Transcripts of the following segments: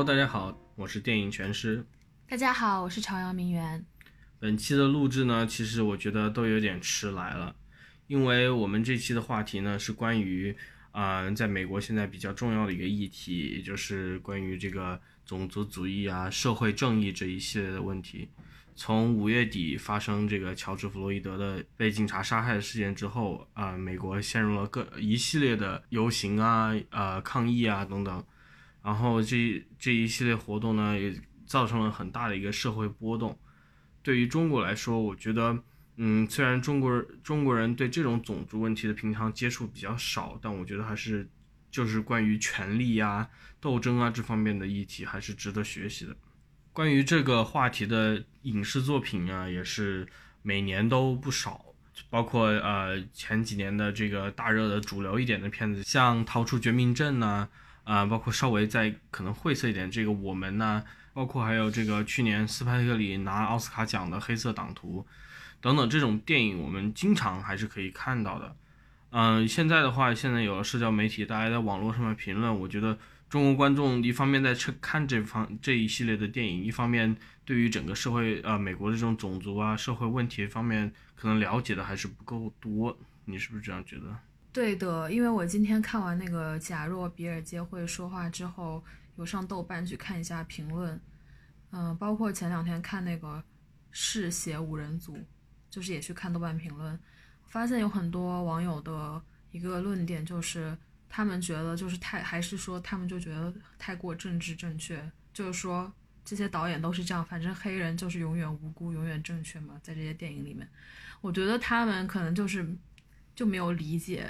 Hello，大家好，我是电影全师。大家好，我是朝阳名媛。本期的录制呢，其实我觉得都有点迟来了，因为我们这期的话题呢是关于啊、在美国现在比较重要的一个议题，也就是关于这个种族主义啊、社会正义这一系列的问题。从五月底发生这个乔治·弗洛伊德的被警察杀害的事件之后，啊、美国陷入了各一系列的游行啊、呃抗议啊等等，然后这这一系列活动呢，也造成了很大的一个社会波动。对于中国来说，我觉得，嗯，虽然中国人中国人对这种种族问题的平常接触比较少，但我觉得还是就是关于权力呀、斗争啊这方面的议题，还是值得学习的。关于这个话题的影视作品啊，也是每年都不少，包括呃前几年的这个大热的主流一点的片子，像《逃出绝命镇》呐，啊，啊包括稍微再可能晦涩一点这个《我们》呐，包括还有这个去年斯派克里拿奥斯卡奖的《黑色党徒》等等这种电影，我们经常还是可以看到的。嗯、现在的话，现在有了社交媒体，大家在网络上面评论，我觉得中国观众一方面在看这方这一系列的电影，一方面对于整个社会呃美国的这种种族啊社会问题方面，可能了解的还是不够多。你是不是这样觉得？对的，因为我今天看完那个假若比尔街会说话之后，有上豆瓣去看一下评论，嗯、包括前两天看那个嗜血五人组，就是也去看豆瓣评论，发现有很多网友的一个论点就是，他们觉得就是太，还是说他们就觉得太过政治正确，就是说这些导演都是这样，反正黑人就是永远无辜、永远正确嘛，在这些电影里面，我觉得他们可能就是就没有理解，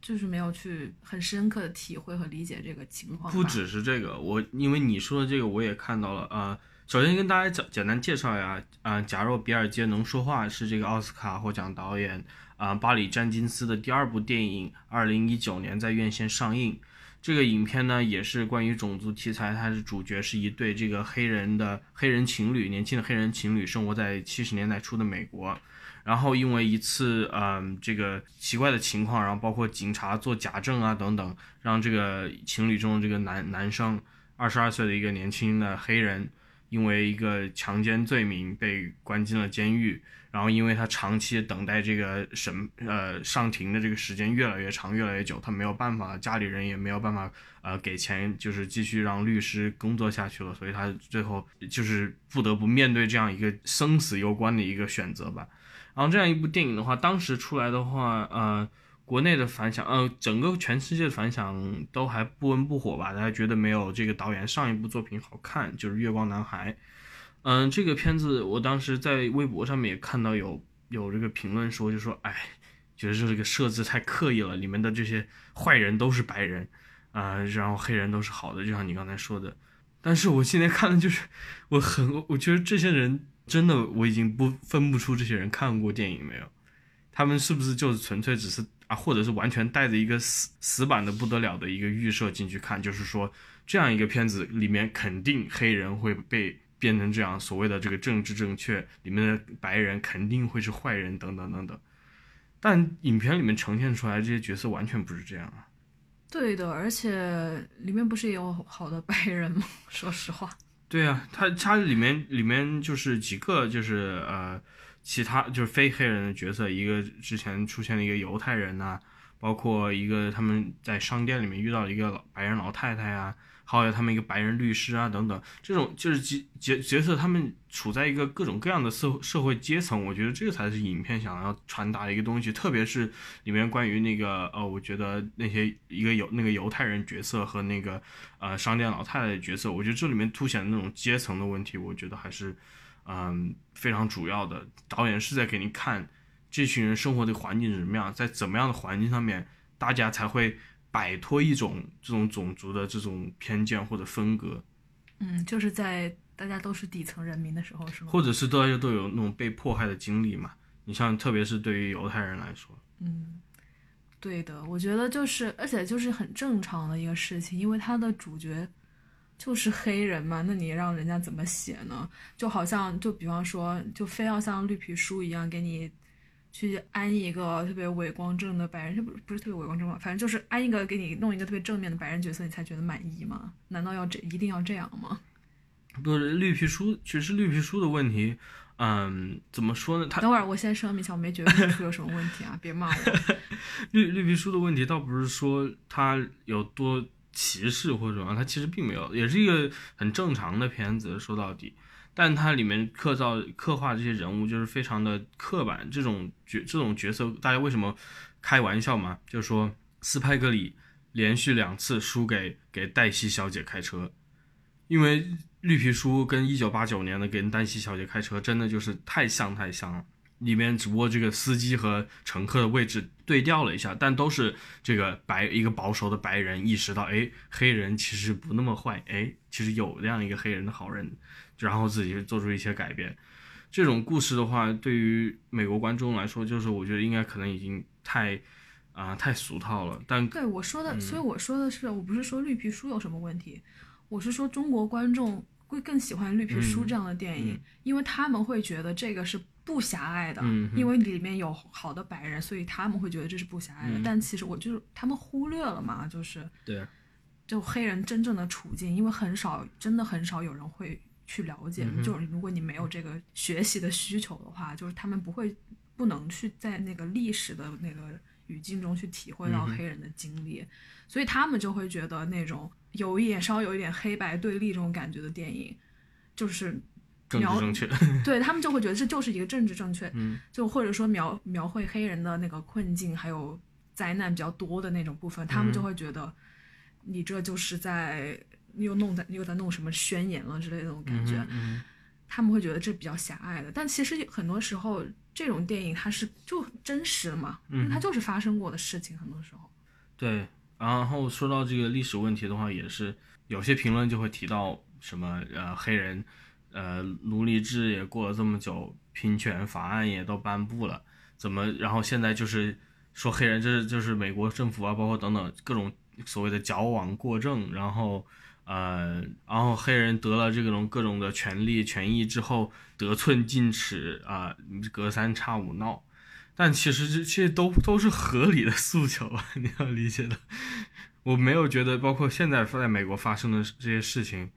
就是没有去很深刻的体会和理解这个情况。不只是这个，我因为你说的这个我也看到了、呃首先跟大家简简单介绍一下啊，假若比尔街能说话是这个奥斯卡获奖导演啊、巴里詹金斯的第二部电影，二零一九年在院线上映。这个影片呢也是关于种族题材，它是主角是一对这个黑人的黑人情侣，年轻的黑人情侣生活在七十年代初的美国。然后因为一次嗯这个奇怪的情况，然后包括警察做假证啊等等，让这个情侣中的这个男男生二十二岁的一个年轻的黑人，因为一个强奸罪名被关进了监狱。然后因为他长期等待这个审呃上庭的这个时间越来越长越来越久，他没有办法，家里人也没有办法呃给钱，就是继续让律师工作下去了，所以他最后就是不得不面对这样一个生死攸关的一个选择吧。然后这样一部电影的话，当时出来的话，呃，国内的反响，呃，整个全世界的反响都还不温不火吧，大家觉得没有这个导演上一部作品好看，就是《月光男孩》。嗯，这个片子我当时在微博上面也看到有有这个评论说，就说，哎，觉得这个设置太刻意了，里面的这些坏人都是白人，啊、然后黑人都是好的，就像你刚才说的。但是我现在看的就是，我很，我觉得这些人真的我已经不分不出这些人看过电影没有，他们是不是就纯粹只是啊，或者是完全带着一个死死板的不得了的一个预设进去看，就是说这样一个片子里面肯定黑人会被变成这样所谓的这个政治正确，里面的白人肯定会是坏人等等等等。但影片里面呈现出来这些角色完全不是这样啊。对的，而且里面不是也有好的白人吗？说实话，对啊，他他里面里面就是几个就是呃其他就是非黑人的角色，一个之前出现了一个犹太人呐、包括一个他们在商店里面遇到一个老白人老太太啊，还有他们一个白人律师啊等等，这种就是角角角色他们处在一个各种各样的社社会阶层，我觉得这个才是影片想要传达的一个东西，特别是里面关于那个呃，我觉得那些一个犹那个犹太人角色和那个呃商店老太太的角色，我觉得这里面凸显的那种阶层的问题，我觉得还是嗯非常主要的。导演是在给你看这群人生活的环境是什么样，在怎么样的环境上面，大家才会摆脱一种这种种族的这种偏见或者分隔，嗯，就是在大家都是底层人民的时候，是吗？或者是大家都有那种被迫害的经历嘛。你像特别是对于犹太人来说，嗯，对的，我觉得就是，而且就是很正常的一个事情，因为他的主角就是黑人嘛，那你让人家怎么写呢？就好像就比方说，就非要像绿皮书一样给你去安一个特别伟光正的白人，这不不是特别伟光正吧？反正就是安一个给你弄一个特别正面的白人角色，你才觉得满意吗？难道要这一定要这样吗？不是绿皮书，其实绿皮书的问题，嗯，怎么说呢？他等会儿我先声明一下，我没觉得绿皮书有什么问题啊，别骂我。绿绿皮书的问题倒不是说他有多歧视或者什么，他其实并没有，也是一个很正常的片子，说到底。但它里面刻造刻画这些人物就是非常的刻板，这种角这种角色，大家为什么开玩笑嘛？就是说斯派格里连续两次输给给黛西小姐开车，因为绿皮书跟一九八九年的跟黛西小姐开车真的就是太像太像了。里面只不过这个司机和乘客的位置对调了一下，但都是这个白一个保守的白人意识到，哎，黑人其实不那么坏，哎，其实有这样一个黑人的好人，然后自己做出一些改变。这种故事的话，对于美国观众来说，就是我觉得应该可能已经太啊、太俗套了。但对我说的，嗯所以我说的是，我不是说绿皮书有什么问题，我是说中国观众会更喜欢绿皮书嗯这样的电影，嗯因为他们会觉得这个是不狭隘的，嗯因为里面有好的白人，所以他们会觉得这是不狭隘的。嗯但其实我就是他们忽略了嘛，就是对，就黑人真正的处境，因为很少，真的很少有人会去了解。嗯就是如果你没有这个学习的需求的话，就是他们不会不能去在那个历史的那个语境中去体会到黑人的经历，所以他们就会觉得那种有一点稍微有一点黑白对立这种感觉的电影，就是政治描正确。对他们就会觉得这就是一个政治正确，嗯就或者说描描绘黑人的那个困境还有灾难比较多的那种部分，他们就嗯会觉得你这就是在你又弄在又在弄什么宣言了之类的那种感觉，嗯嗯他们会觉得这比较狭隘的。但其实很多时候这种电影它是就真实的嘛，因为它嗯就是发生过的事情，很多时候。对，然后说到这个历史问题的话，也是有些评论就会提到什么呃黑人，呃奴隶制也过了这么久，平权法案也都颁布了，怎么然后现在就是说黑人这就是美国政府啊，包括等等各种所谓的矫枉过正，然后呃然后黑人得了这种各种的权利权益之后得寸进尺啊、隔三差五闹。但其实这这些都都是合理的诉求啊，你要理解的。我没有觉得，包括现在在美国发生的这些事情，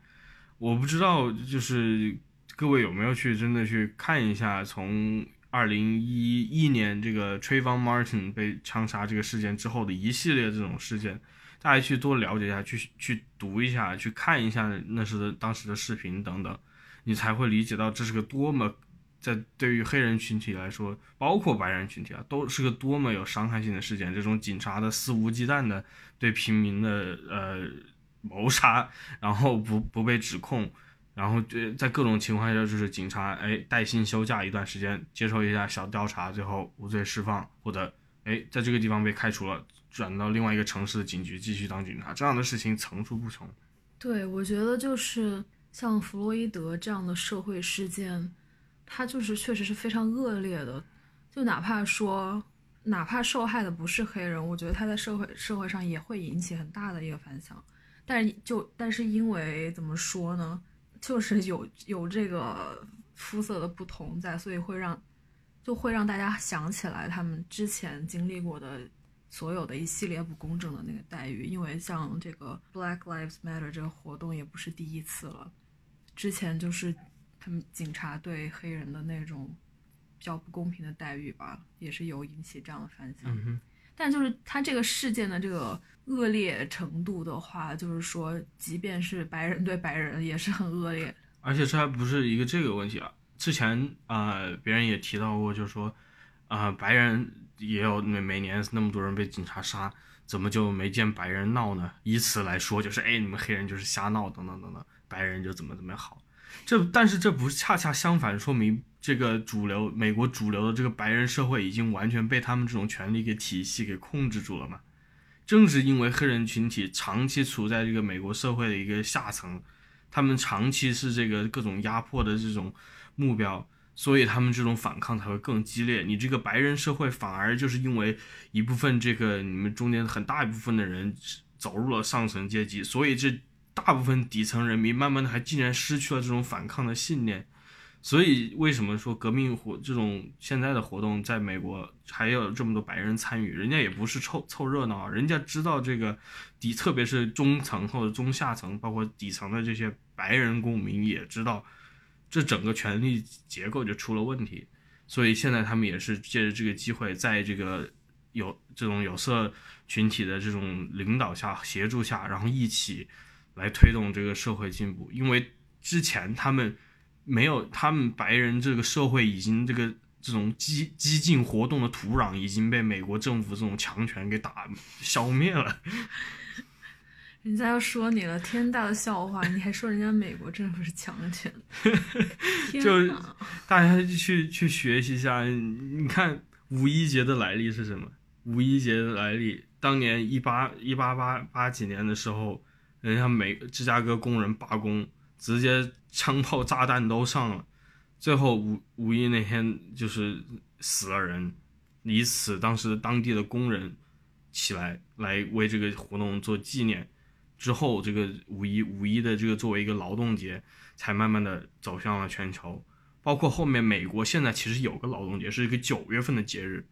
我不知道，就是各位有没有去真的去看一下，从二零一一年这个 Trayvon Martin 被枪杀这个事件之后的一系列这种事件，大家去多了解一下，去去读一下，去看一下那时的当时的视频等等，你才会理解到这是个多么在对于黑人群体来说，包括白人群体啊，都是个多么有伤害性的事件。这种警察的肆无忌惮的对平民的呃谋杀，然后不不被指控，然后对在各种情况下就是警察哎带薪休假一段时间，接受一下小调查，最后无罪释放，或者哎在这个地方被开除了，转到另外一个城市的警局继续当警察，这样的事情层出不穷。对，我觉得就是像弗洛伊德这样的社会事件，它就是确实是非常恶劣的。就哪怕说，哪怕受害的不是黑人，我觉得他在社会社会上也会引起很大的一个反响。但是就但是因为怎么说呢，就是有有这个肤色的不同在，所以会让就会让大家想起来他们之前经历过的所有的一系列不公正的那个待遇，因为像这个 Black Lives Matter 这个活动也不是第一次了，之前就是他们警察对黑人的那种比较不公平的待遇吧，也是有引起这样的反响。嗯，但就是他这个事件的这个恶劣程度的话，就是说，即便是白人对白人也是很恶劣。而且这还不是一个这个问题啊。之前啊、呃别人也提到过，就是说啊、白人也有每每年那么多人被警察杀，怎么就没见白人闹呢？以此来说，就是哎，你们黑人就是瞎闹，等等等等，白人就怎么怎么样好。这但是这不恰恰相反，说明这个主流美国主流的这个白人社会已经完全被他们这种权力给体系给控制住了嘛？正是因为黑人群体长期处在这个美国社会的一个下层，他们长期是这个各种压迫的这种目标，所以他们这种反抗才会更激烈。你这个白人社会反而就是因为一部分这个你们中间很大一部分的人走入了上层阶级，所以这大部分底层人民慢慢的还竟然失去了这种反抗的信念，所以为什么说革命活这种现在的活动在美国还有这么多白人参与？人家也不是凑凑热闹，人家知道这个底，特别是中层或者中下层，包括底层的这些白人公民也知道，这整个权力结构就出了问题。所以现在他们也是借着这个机会，在这个有这种有色群体的这种领导下、协助下，然后一起来推动这个社会进步。因为之前他们。没有，他们白人这个社会已经这个这种激激进活动的土壤已经被美国政府这种强权给打消灭了。人家要说你了，天大的笑话，你还说人家美国政府是强权？就大家去去学习一下，你看五一节的来历是什么？五一节的来历，当年一八一八八八几年的时候，人家美芝加哥工人罢工。直接枪炮炸弹都上了，最后五五一那天就是死了人，以此当时当地的工人起来来为这个活动做纪念，之后这个五一五一的这个作为一个劳动节，才慢慢的走向了全球，包括后面美国现在其实有个劳动节是一个九月份的节日，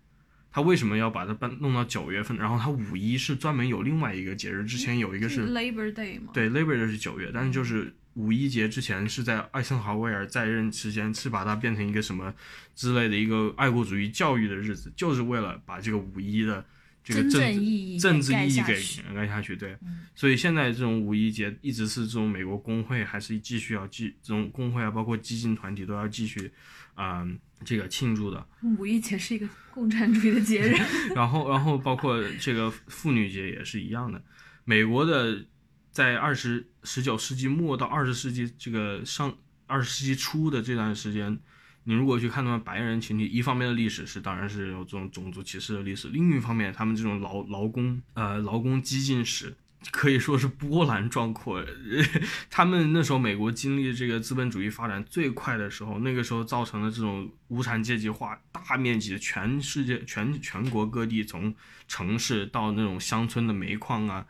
他为什么要把它搬弄到九月份？然后他五一是专门有另外一个节日，之前有一个是 Labor Day 吗？对，Labor Day 是九月，但是就是。五一节之前是在艾森豪威尔在任期间，是把它变成一个什么之类的一个爱国主义教育的日子，就是为了把这个五一的这个政治政治意义给盖下去。对，所以现在这种五一节一直是这种美国工会还是继续要继这种工会啊，包括激进团体都要继续啊这个庆祝的。五一节是一个共产主义的节日，然后然后包括这个妇女节也是一样的，美国的。在二十十九世纪末到二十世纪这个上二十世纪初的这段时间，你如果去看他们白人群体，一方面的历史是当然是有这种种族歧视的历史，另一方面他们这种劳劳工呃劳工激进史可以说是波澜壮阔。他们那时候美国经历这个资本主义发展最快的时候，那个时候造成的这种无产阶级化，大面积的全世界全全国各地从城市到那种乡村的煤矿啊。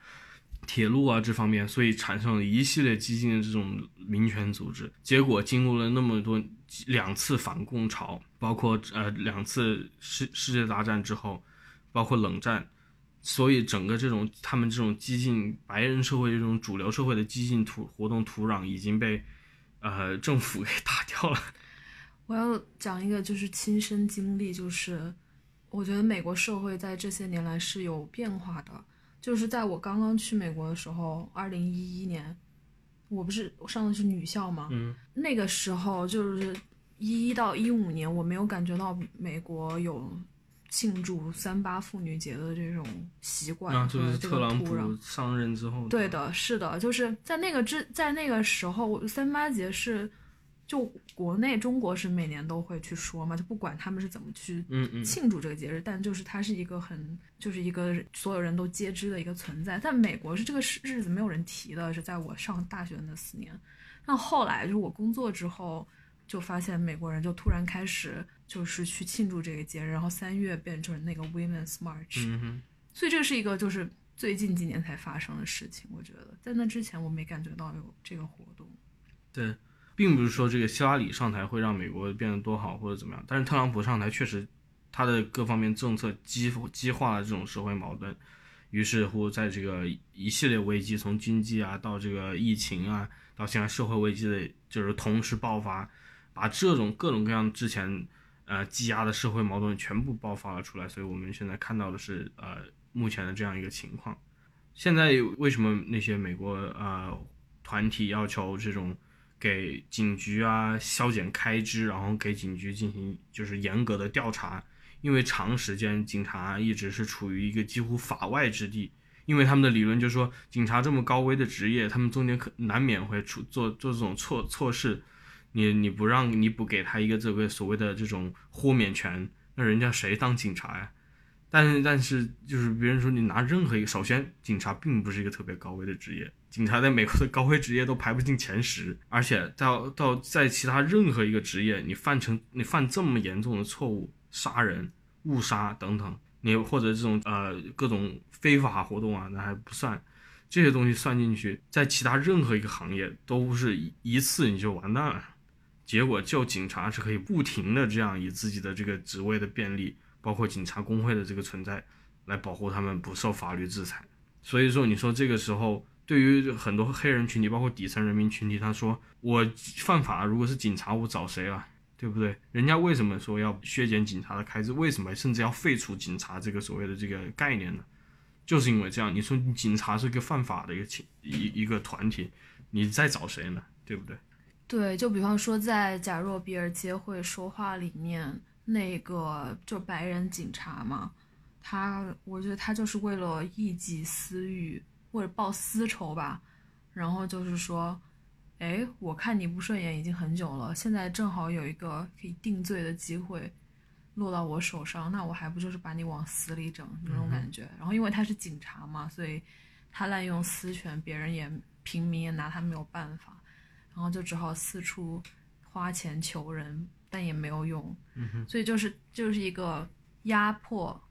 铁路啊，这方面，所以产生了一系列激进的这种民权组织。结果经过了那么多两次反共潮，包括呃两次世世界大战之后，包括冷战，所以整个这种他们这种激进白人社会这种主流社会的激进土活动土壤已经被呃政府给打掉了。我要讲一个就是亲身经历，就是我觉得美国社会在这些年来是有变化的。就是在我刚刚去美国的时候，二零一一年，我不是我上的是女校吗？嗯，那个时候就是一一到一五年，我没有感觉到美国有庆祝三八妇女节的这种习惯。啊，就是特朗普上任之后。对的，是的，就是在那个之在那个时候，三八节是。就国内中国是每年都会去说嘛，就不管他们是怎么去庆祝这个节日，但就是它是一个很就是一个所有人都皆知的一个存在。但美国是这个日子没有人提的，是在我上大学的那四年。那后来就是我工作之后，就发现美国人就突然开始就是去庆祝这个节日，然后三月变成那个 Women's March。嗯所以这是一个就是最近几年才发生的事情，我觉得在那之前我没感觉到有这个活动。对。并不是说这个希拉里上台会让美国变得多好或者怎么样，但是特朗普上台确实，他的各方面政策激激化了这种社会矛盾，于是乎在这个一系列危机，从经济啊到这个疫情啊，到现在社会危机的，就是同时爆发，把这种各种各样之前呃积压的社会矛盾全部爆发了出来，所以我们现在看到的是呃目前的这样一个情况。现在为什么那些美国呃团体要求这种？给警局啊削减开支，然后给警局进行就是严格的调查，因为长时间警察一直是处于一个几乎法外之地，因为他们的理论就是说，警察这么高危的职业，他们中间可难免会出做做这种错错事，你你不让你不给他一个这个所谓的这种豁免权，那人家谁当警察呀？但是但是就是别人说你拿任何一个，首先警察并不是一个特别高危的职业。警察在美国的高危职业都排不进前十，而且到到在其他任何一个职业，你犯成你犯这么严重的错误，杀人、误杀等等，你或者这种呃各种非法活动啊，那还不算，这些东西算进去，在其他任何一个行业都是一次你就完蛋了。结果就警察是可以不停的这样以自己的这个职位的便利，包括警察工会的这个存在，来保护他们不受法律制裁。所以说，你说这个时候对于很多黑人群体，包括底层人民群体，他说我犯法，如果是警察，我找谁啊？对不对？人家为什么说要削减警察的开支？为什么甚至要废除警察这个所谓的这个概念呢？就是因为这样。你说警察是个犯法的一个情一一个团体，你在找谁呢？对不对？对，就比方说在假若比尔街会说话里面，那个就白人警察嘛，他我觉得他就是为了一己私欲，为了报私仇吧，然后就是说。哎，我看你不顺眼已经很久了，现在正好有一个可以定罪的机会落到我手上，那我还不就是把你往死里整那种感觉？然后因为他是警察嘛，所以他滥用私权，别人也平民也拿他没有办法，然后就只好四处花钱求人，但也没有用，所以就是就是一个压迫。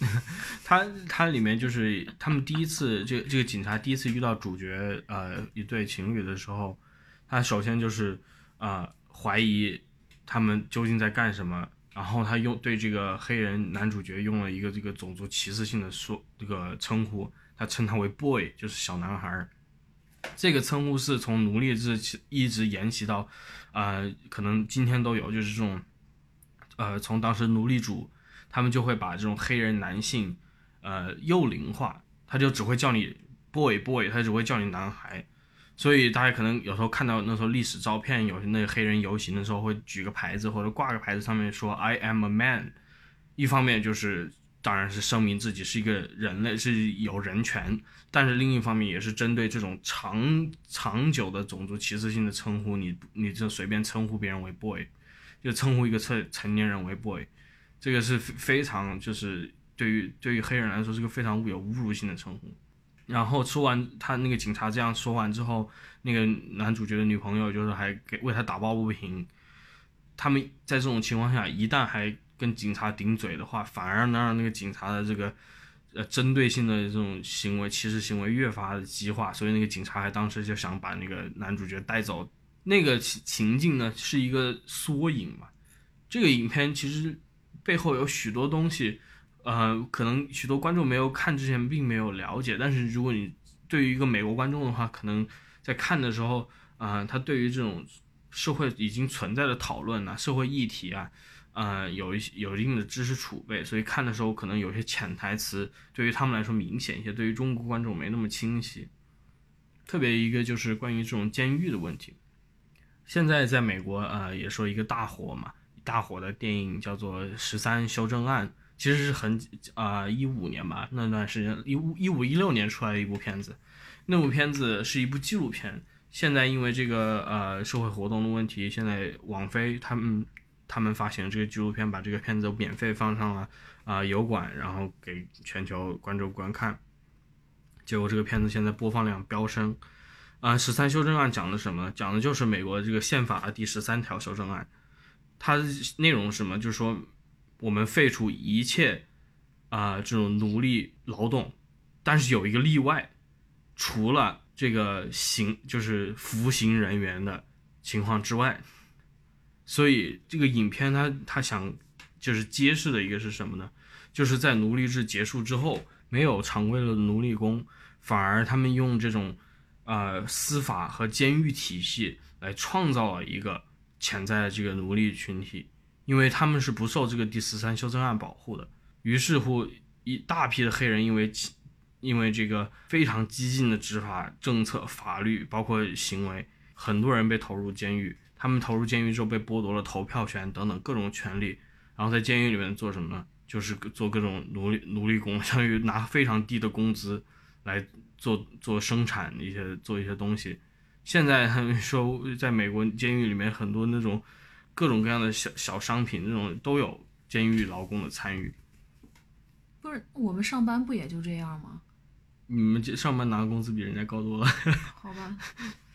他他里面就是他们第一次，这这个警察第一次遇到主角呃一对情侣的时候，他首先就是啊怀疑他们究竟在干什么，然后他用对这个黑人男主角用了一个这个种族歧视性的说这个称呼，他称他为 boy，就是小男孩儿。这个称呼是从奴隶制一直沿袭到啊，可能今天都有，就是这种呃从当时奴隶主。他们就会把这种黑人男性，呃，幼龄化，他就只会叫你 boy boy，他只会叫你男孩，所以大家可能有时候看到那时候历史照片，有那黑人游行的时候会举个牌子或者挂个牌子，上面说 I am a man，一方面就是当然是声明自己是一个人类是有人权，但是另一方面也是针对这种长长久的种族歧视性的称呼，你你就随便称呼别人为 boy，就称呼一个成成年人为 boy。这个是非常，就是对于对于黑人来说是个非常有侮辱性的称呼。然后说完他那个警察这样说完之后，那个男主角的女朋友就是还给为他打抱不平。他们在这种情况下，一旦还跟警察顶嘴的话，反而能让那个警察的这个呃针对性的这种行为、歧视行为越发的激化。所以那个警察还当时就想把那个男主角带走。那个情情境呢是一个缩影嘛。这个影片其实。背后有许多东西，呃，可能许多观众没有看之前并没有了解。但是如果你对于一个美国观众的话，可能在看的时候，啊，他对于这种社会已经存在的讨论啊，社会议题啊，呃，有一些有一定的知识储备，所以看的时候可能有些潜台词对于他们来说明显一些，对于中国观众没那么清晰。特别一个就是关于这种监狱的问题，现在在美国啊，也说一个大火嘛。大火的电影叫做《十三修正案》，其实是很啊一五年吧，那段时间一五一五一六年出来的一部片子。那部片子是一部纪录片，现在因为这个呃社会活动的问题，现在网飞他们他们发行这个纪录片，把这个片子免费放上了啊油管，然后给全球观众观看。结果这个片子现在播放量飙升。啊，《十三修正案》讲的什么？讲的就是美国这个宪法的第十三条修正案。它内容是什么？就是说，我们废除一切啊这种奴隶劳动，但是有一个例外，除了这个刑就是服刑人员的情况之外。所以这个影片它它想就是揭示的一个是什么呢？就是在奴隶制结束之后，没有常规的奴隶工，反而他们用这种呃司法和监狱体系来创造了一个。潜在的这个奴隶群体，因为他们是不受这个第十三修正案保护的，于是乎一大批的黑人因为因为这个非常激进的执法政策、法律包括行为，很多人被投入监狱。他们投入监狱之后被剥夺了投票权等等各种权利，然后在监狱里面做什么呢？就是做各种奴隶奴隶工，相当于拿非常低的工资来做做生产一些做一些东西。现在他们说，在美国监狱里面很多那种各种各样的小小商品，那种都有监狱劳工的参与。不是我们上班不也就这样吗？你们上班拿的工资比人家高多了。好吧，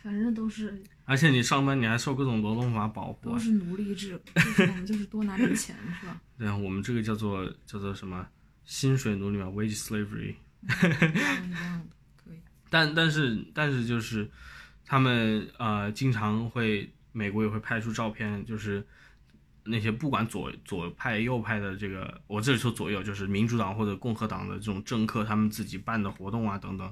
反正都是。而且你上班你还受各种劳动法保护。都是奴隶制，我们就是多拿点钱，是吧？对啊，我们这个叫做叫做什么薪水奴隶嘛，wage slavery。一样一样的，可以。但但是但是就是。他们呃经常会美国也会拍出照片，就是那些不管左左派右派的这个，我这里说左右就是民主党或者共和党的这种政客，他们自己办的活动啊等等，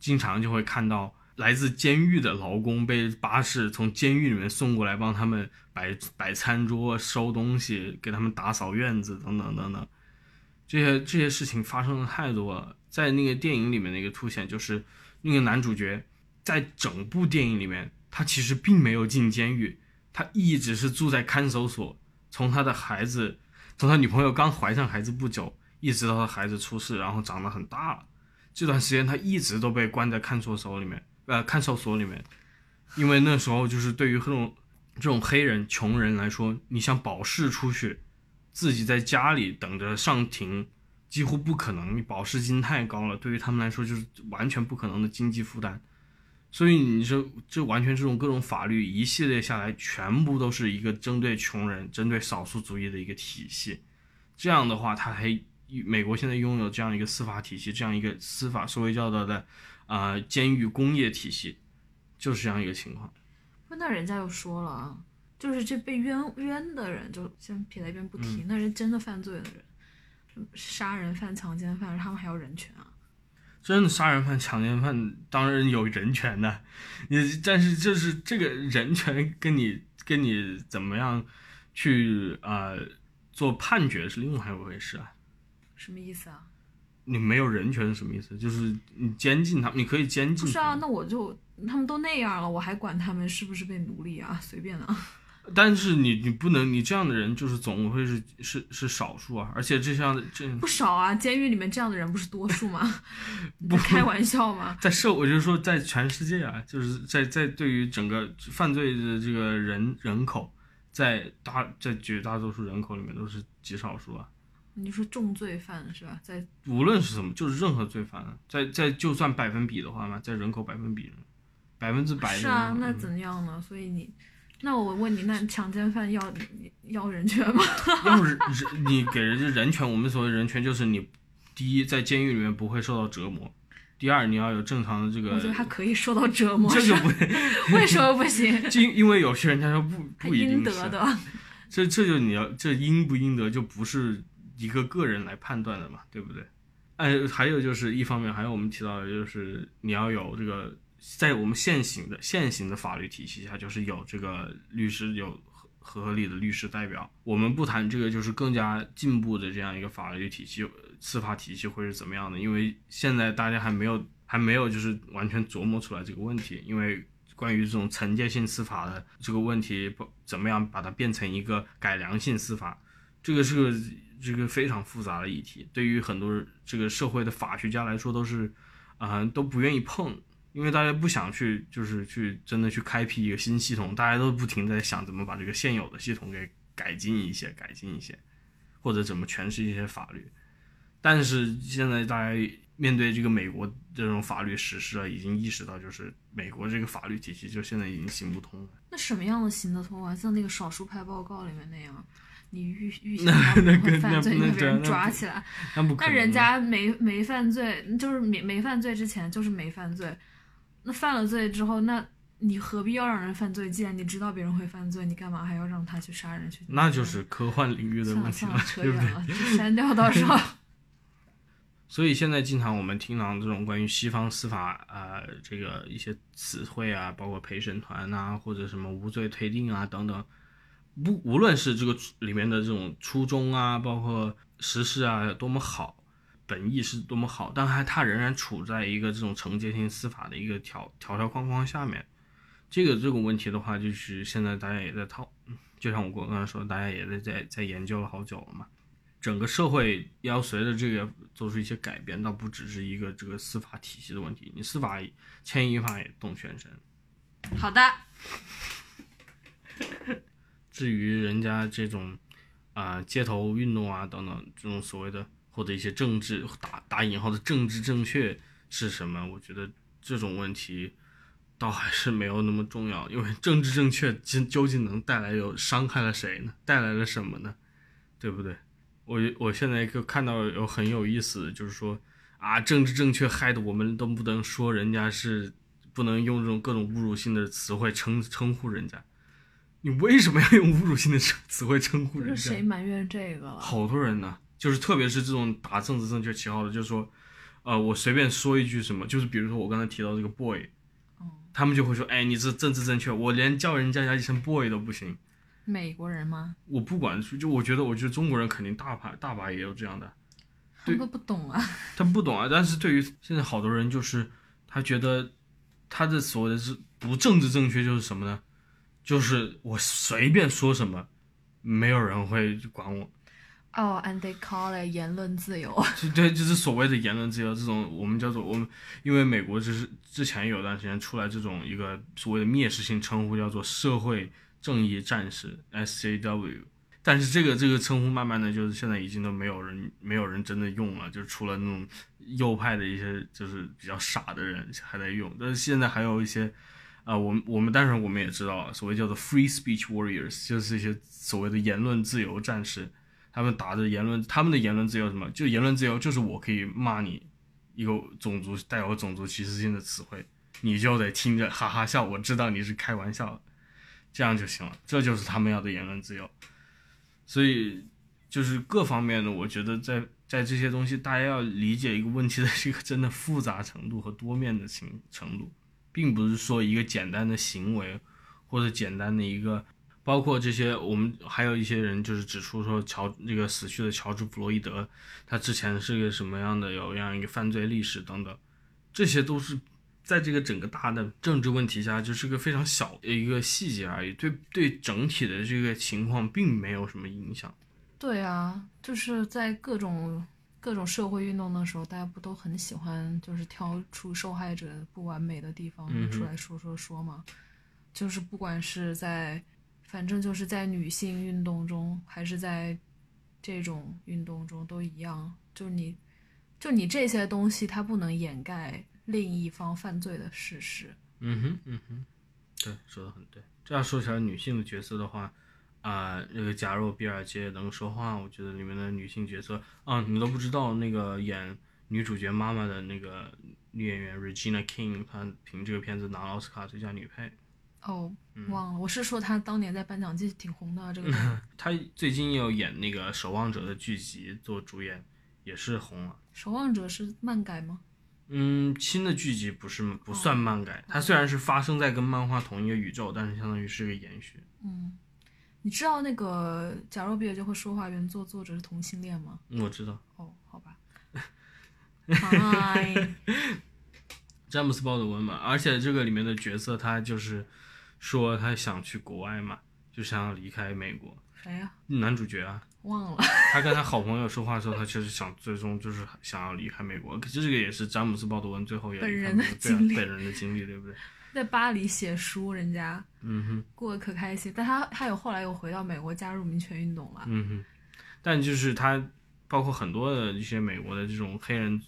经常就会看到来自监狱的劳工被巴士从监狱里面送过来，帮他们摆摆餐桌、收东西、给他们打扫院子等等等等。这些这些事情发生的太多了，在那个电影里面的一个凸显就是那个男主角在整部电影里面，他其实并没有进监狱，他一直是住在看守所，从他的孩子，从他女朋友刚怀上孩子不久，一直到他孩子出世，然后长得很大了，这段时间他一直都被关在看守所里面，呃，看守所里面，因为那时候就是对于这种这种黑人穷人来说，你想保释出去。自己在家里等着上庭，几乎不可能。你保释金太高了，对于他们来说就是完全不可能的经济负担。所以你说，这完全这种各种法律一系列下来，全部都是一个针对穷人、针对少数族裔的一个体系。这样的话，他还美国现在拥有这样一个司法体系，这样一个司法所谓叫做的啊监狱工业体系，就是这样一个情况。那人家又说了啊。就是这被冤冤的人，就先撇在一边不提。那是真的犯罪的人，杀人犯、强奸犯，他们还要人权啊？真的杀人犯、强奸犯当然有人权的，你但是就是这个人权跟你跟你怎么样去啊做判决是另外一回事啊？什么意思啊？你没有人权是什么意思？就是你监禁他，你可以监禁。不是啊，那我就他们都那样了，我还管他们是不是被奴隶啊？随便啊。但是你你不能，你这样的人就是总会是是是少数啊，而且这样的这不少啊，监狱里面这样的人不是多数吗？不开玩笑吗？在社，我就说，在全世界啊，就是在在对于整个犯罪的这个人人口，在大在绝大多数人口里面都是极少数啊。你说重罪犯是吧？在无论是什么，就是任何罪犯，在在就算百分比的话嘛，在人口百分比，百分之百是啊，那怎样呢？所以你。那我问你，那强奸犯要要人权吗？要人人，你给人家人权。我们所谓人权，就是你第一在监狱里面不会受到折磨，第二你要有正常的这个。我觉得他可以受到折磨。这就不 为什么不行？因因为有些人他说不不一定得的。这这就你要这应不应得，就不是一个个人来判断的嘛，对不对？哎，还有就是一方面，还有我们提到的就是你要有这个。在我们现行的现行的法律体系下，就是有这个律师有合合理的律师代表。我们不谈这个，就是更加进步的这样一个法律体系、司法体系会是怎么样的？因为现在大家还没有还没有就是完全琢磨出来这个问题。因为关于这种惩戒性司法的这个问题，不怎么样把它变成一个改良性司法，这个是这个非常复杂的议题。对于很多这个社会的法学家来说，都是啊都不愿意碰。因为大家不想去，就是去真的去开辟一个新系统，大家都不停在想怎么把这个现有的系统给改进一些，改进一些，或者怎么诠释一些法律。但是现在大家面对这个美国这种法律实施啊，已经意识到，就是美国这个法律体系就现在已经行不通了。那什么样的行得通啊？像那个少数派报告里面那样，你预预想他们 会犯罪，被人抓起来，那人家没没犯罪，就是没没犯罪之前就是没犯罪。那犯了罪之后，那你何必要让人犯罪？既然你知道别人会犯罪，你干嘛还要让他去杀人去？那就是科幻领域的问题了，对不对？删掉到时候。所以现在经常我们听到这种关于西方司法啊，这个一些词汇啊，包括陪审团啊，或者什么无罪推定啊等等，不无论是这个里面的这种初衷啊，包括实施啊，多么好。本意是多么好，但还他仍然处在一个这种惩戒性司法的一个条条条框框下面。这个这个问题的话，就是现在大家也在讨，就像我刚刚说，大家也在在在研究了好久了嘛。整个社会要随着这个做出一些改变，倒不只是一个这个司法体系的问题，你司法牵一发也动全身。好的。至于人家这种啊街头运动啊等等这种所谓的。或者一些政治打打引号的政治正确是什么？我觉得这种问题倒还是没有那么重要，因为政治正确究究竟能带来有伤害了谁呢？带来了什么呢？对不对？我我现在就看到有很有意思，就是说啊，政治正确害得我们都不能说人家是不能用这种各种侮辱性的词汇称称呼人家，你为什么要用侮辱性的词词汇称呼人家？谁埋怨这个了？好多人呢，就是特别是这种打政治正确旗号的，就是说，呃，我随便说一句什么，就是比如说我刚才提到这个 boy，哦，他们就会说，哎，你这政治正确，我连叫人家一声 boy 都不行。美国人吗？我不管，就我觉得，我觉得中国人肯定大把大把也有这样的，对他们不懂啊。他不懂啊。但是对于现在好多人，就是他觉得他的所谓的是不政治正确，就是什么呢？就是我随便说什么，没有人会管我。哦、a n d they call it 言论自由。就 对，就是所谓的言论自由这种，我们叫做我们，因为美国就是之前有段时间出来这种一个所谓的蔑视性称呼，叫做社会正义战士 SJW。但是这个这个称呼慢慢的就是现在已经都没有人没有人真的用了，就除了那种右派的一些就是比较傻的人还在用，但是现在还有一些。啊、我们我们当然我们也知道，所谓叫做 free speech warriors，就是一些所谓的言论自由战士，他们打着言论，他们的言论自由什么？就言论自由就是我可以骂你一个种族带有种族歧视性的词汇，你就得听着哈哈笑，我知道你是开玩笑，这样就行了，这就是他们要的言论自由。所以就是各方面的，我觉得在在这些东西，大家要理解一个问题的这个真的复杂程度和多面的情程度。并不是说一个简单的行为，或者简单的一个，包括这些，我们还有一些人就是指出说乔这个死去的乔治弗洛伊德，他之前是个什么样的有这样一个犯罪历史等等，这些都是在这个整个大的政治问题下，就是个非常小的一个细节而已，对对整体的这个情况并没有什么影响。对啊，就是在各种各种社会运动的时候，大家不都很喜欢就是挑出受害者不完美的地方出来说说说吗？就是不管是在，反正就是在女性运动中，还是在这种运动中都一样，就你，就你这些东西，它不能掩盖另一方犯罪的事实。嗯哼，嗯哼，对，说的很对。这样说起来，女性的角色的话，啊、那个假若比尔街能说话，我觉得里面的女性角色啊，你都不知道那个演女主角妈妈的那个女演员 Regina King，她凭这个片子拿了奥斯卡最佳女配。哦，嗯忘了，我是说她当年在颁奖季挺红的这个。她最近也有演那个《守望者》的剧集做主演，也是红了。守望者是漫改吗？嗯，新的剧集不是不算漫改，它虽然是发生在跟漫画同一个宇宙，但是相当于是个延续。嗯，你知道那个《假如比尔就会说话》原作作者是同性恋吗？嗯我知道。哦，好吧。嗨，詹姆斯鲍德温嘛，而且这个里面的角色他就是说他想去国外嘛，就想要离开美国。谁呀、男主角啊，忘了。他跟他好朋友说话的时候，他确实想最终就是想要离开美国。可是这个也是詹姆斯鲍德温最后也本人本人的经历，对不对？在巴黎写书，人家嗯哼，过得可开心，但他他有后来又回到美国加入民权运动了。嗯哼。但就是他，包括很多的一些美国的这种黑人，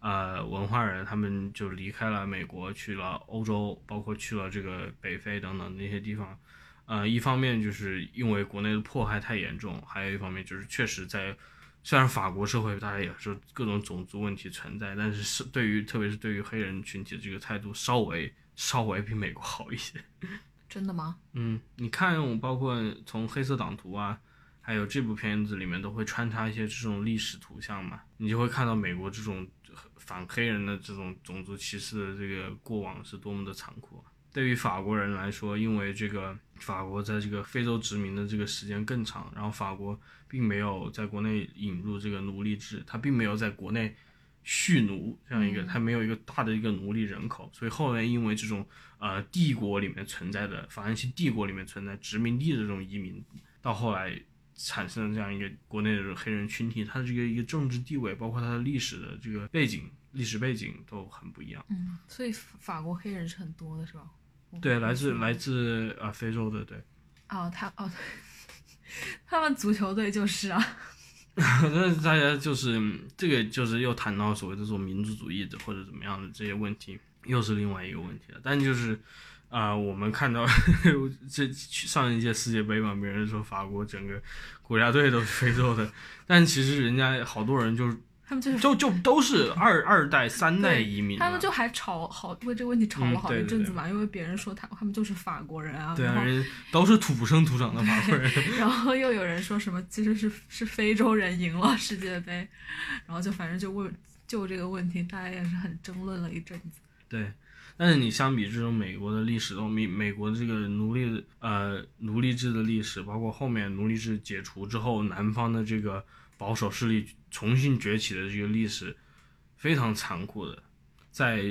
呃，文化人，他们就离开了美国，去了欧洲，包括去了这个北非等等那些地方。呃，一方面就是因为国内的迫害太严重，还有一方面就是确实在，虽然法国社会大家也是各种种族问题存在，但是是对于特别是对于黑人群体的这个态度稍微稍微比美国好一些。真的吗？嗯，你看，我包括从黑色党徒啊，还有这部片子里面都会穿插一些这种历史图像嘛，你就会看到美国这种反黑人的这种种族歧视的这个过往是多么的残酷。对于法国人来说，因为这个法国在这个非洲殖民的这个时间更长，然后法国并没有在国内引入这个奴隶制，它并没有在国内蓄奴这样一个，它没有一个大的一个奴隶人口，所以后来因为这种呃帝国里面存在的法兰西帝国里面存在殖民地的这种移民，到后来产生了这样一个国内的这种黑人群体，它的这个一个政治地位，包括它的历史的这个背景、历史背景都很不一样。嗯，所以法国黑人是很多的，是吧？对，来自来自啊、呃非洲的，对。哦，他哦，他们足球队就是啊。但是大家就是这个，就是又谈到所谓的这种民族主义的或者怎么样的这些问题，又是另外一个问题了。但就是，啊、我们看到这上一届世界杯嘛，别人说法国整个国家队都是非洲的，但其实人家好多人就是他们就是就就都是二二代、三代移民嘛，他们就还吵好为这个问题吵了好嗯对对对一阵子嘛，因为别人说他他们就是法国人啊，对啊，人都是土生土长的法国人。然后又有人说什么其实是是非洲人赢了世界杯，然后就反正就问就这个问题，大家也是很争论了一阵子。对，但是你相比这种美国的历史，都美美国这个奴隶呃奴隶制的历史，包括后面奴隶制解除之后，南方的这个保守势力重新崛起的这个历史，非常残酷的。在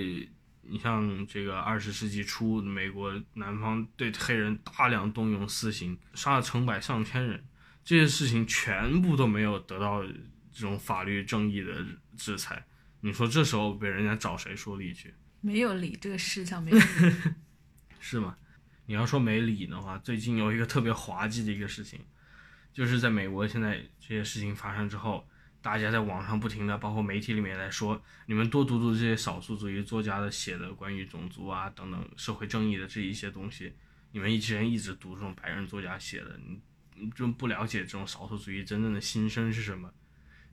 你像这个二十世纪初，美国南方对黑人大量动用私刑，杀了成百上千人，这些事情全部都没有得到这种法律正义的制裁。你说这时候被人家找谁说理去？没有理这个事项，没有理。是吗？你要说没理的话，最近有一个特别滑稽的一个事情，就是在美国现在这些事情发生之后，大家在网上不停的，包括媒体里面来说，你们多读读这些少数族裔作家的写的关于种族啊等等社会正义的这一些东西，你们以前一直读这种白人作家写的，你你就不了解这种少数族裔真正的心声是什么。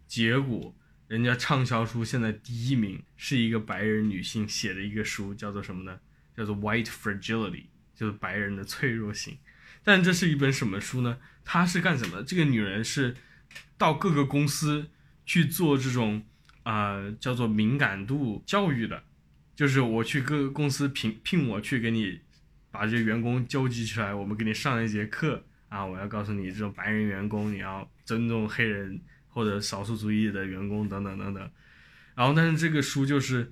结果人家畅销书现在第一名是一个白人女性写的一个书，叫做什么呢？叫做《White Fragility》，就是白人的脆弱性。但这是一本什么书呢？它是干什么？这个女人是到各个公司去做这种啊、叫做敏感度教育的，就是我去各个公司聘聘我去给你把这些员工纠集起来，我们给你上一节课啊，我要告诉你这种白人员工你要尊重黑人或者少数族裔的员工等等等等。然后，但是这个书就是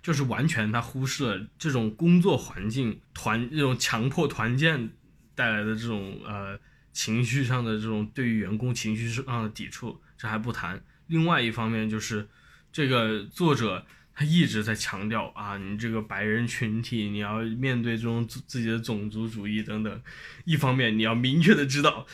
就是完全他忽视了这种工作环境团这种强迫团建带来的这种呃情绪上的这种对于员工情绪上的抵触，这还不谈。另外一方面就是这个作者他一直在强调啊，你这个白人群体你要面对这种自己的种族主义等等。一方面你要明确的知道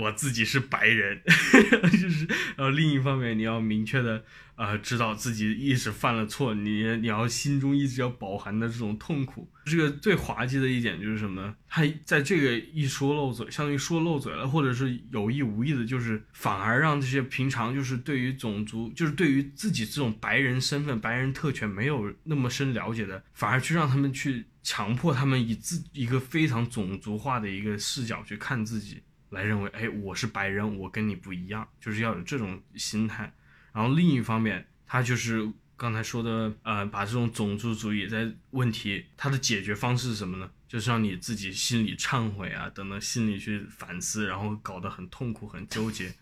我自己是白人，就是呃另一方面你要明确的呃知道自己一直犯了错，你你要心中一直要饱含的这种痛苦。这个最滑稽的一点就是什么呢？他在这个一说漏嘴，相当于说漏嘴了，或者是有意无意的，就是反而让这些平常就是对于种族，就是对于自己这种白人身份、白人特权没有那么深了解的，反而去让他们去强迫他们以自一个非常种族化的一个视角去看自己。来认为，哎，我是白人，我跟你不一样，就是要有这种心态。然后另一方面，他就是刚才说的，呃，把这种种族主义在问题，它的解决方式是什么呢？就是让你自己心里忏悔啊，等等，心里去反思，然后搞得很痛苦、很纠结。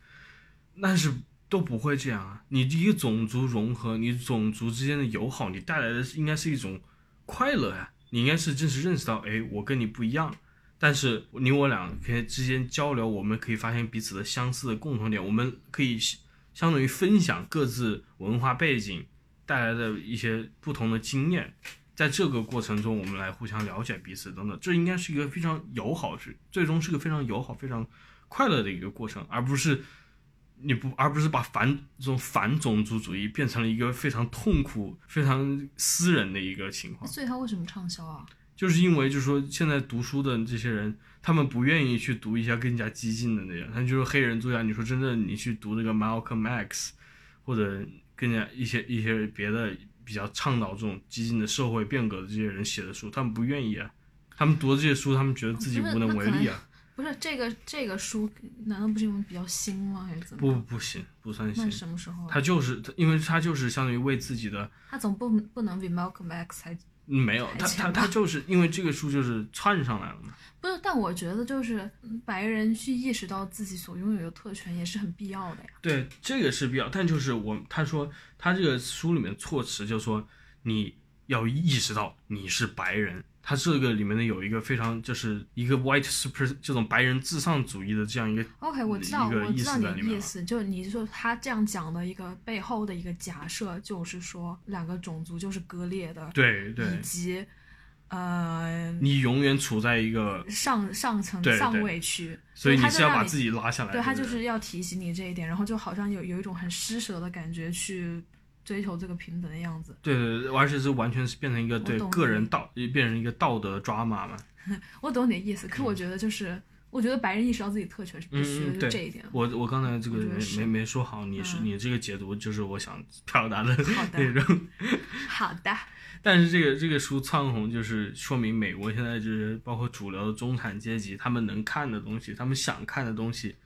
但是都不会这样啊！你一个种族融合，你种族之间的友好，你带来的应该是一种快乐呀、你应该是正式认识到，哎，我跟你不一样。但是你我俩可以之间交流，我们可以发现彼此的相似的共同点，我们可以相当于分享各自文化背景带来的一些不同的经验，在这个过程中，我们来互相了解彼此等等，这应该是一个非常友好，是最终是个非常友好、非常快乐的一个过程，而不是你不，而不是把反这种反种族主义变成了一个非常痛苦、非常私人的一个情况。所以他为什么畅销啊？就是因为就是说现在读书的这些人，他们不愿意去读一些更加激进的那样，他就是黑人作家。你说真正你去读那个 Malcolm X，或者更加一些一些别的比较倡导这种激进的社会变革的这些人写的书，他们不愿意啊。他们读的这些书，他们觉得自己无能为力啊。不是这个这个书，难道不是因为比较新吗？还是怎么？不不行，不算那。什么时候啊？他就是他，因为他就是相当于为自己的他总不不能比 Malcolm X 还嗯没有他 他他就是因为这个书就是窜上来了嘛。不是？但我觉得就是嗯白人去意识到自己所拥有的特权也是很必要的呀。对，这个是必要，但就是我他说他这个书里面措辞就说你要意识到你是白人，他这个里面呢有一个非常就是一个 white super 这种白人至上主义的这样一个 OK，我知道，我知道你的意思，就你说他这样讲的一个背后的一个假设，就是说两个种族就是割裂的，对对。以，及呃你永远处在一个，上上层上位区，所以你他是要把自己拉下来，对他就是要提醒你这一点，然后就好像有有一种很施舍的感觉去追求这个平等的样子。对对对，而且是完全是变成一个对个人道，变成一个道德抓马嘛。我懂你的意思，嗯可我觉得就是我觉得白人意识到自己特权是必须的，这一点。我我刚才这个没没没说好，你是、嗯你这个解读就是我想表达的好的内容。好的，但是这个这个书苍红，就是说明美国现在就是包括主流的中产阶级，他们能看的东西，他们想看的东西，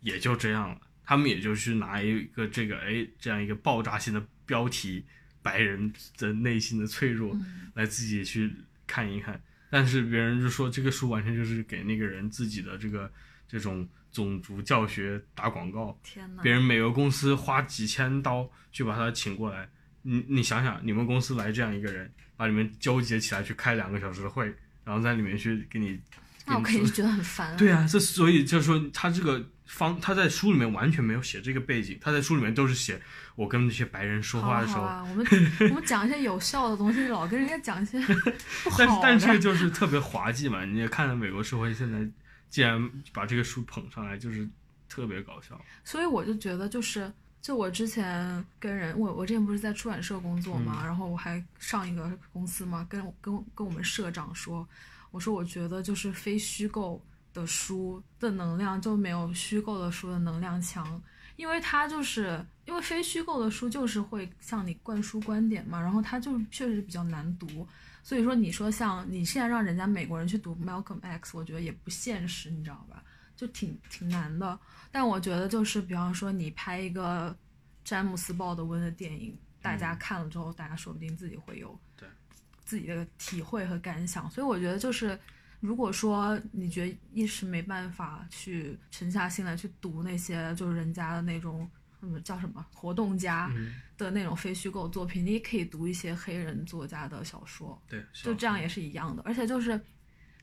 也就这样了。他们也就是拿一个这个哎这样一个爆炸性的标题，白人的内心的脆弱，嗯来自己去看一看。但是别人就说这个书完全就是给那个人自己的这个这种种族教学打广告。天哪别！人每个公司花几千刀去把他请过来，你你想想，你们公司来这样一个人，把你们纠结起来去开两个小时的会，然后在里面去给你，那我肯定觉得很烦。对啊，这所以就是说他这个方他在书里面完全没有写这个背景，他在书里面都是写我跟那些白人说话的时候，啊好啊，我们我们讲一些有效的东西，老跟人家讲一些 不好但是。但是这个就是特别滑稽嘛，你也看到美国社会现在既然把这个书捧上来，就是特别搞笑。所以我就觉得，就是就我之前跟人，我我之前不是在出版社工作嘛，嗯然后我还上一个公司嘛，跟跟跟我们社长说，我说我觉得就是非虚构的书的能量就没有虚构的书的能量强，因为它就是因为非虚构的书就是会向你灌输观点嘛，然后它就确实比较难读。所以说，你说像你现在让人家美国人去读 Malcolm X，我觉得也不现实，你知道吧？就挺挺难的。但我觉得就是，比方说你拍一个詹姆斯·鲍德温的电影，大家看了之后，大家说不定自己会有对自己的体会和感想。所以我觉得就是，如果说你觉得一时没办法去沉下心来去读那些就是人家的那种。嗯，叫什么活动家嗯，的那种非虚构作品，你也可以读一些黑人作家的小说。对，就这样也是一样的。而且就是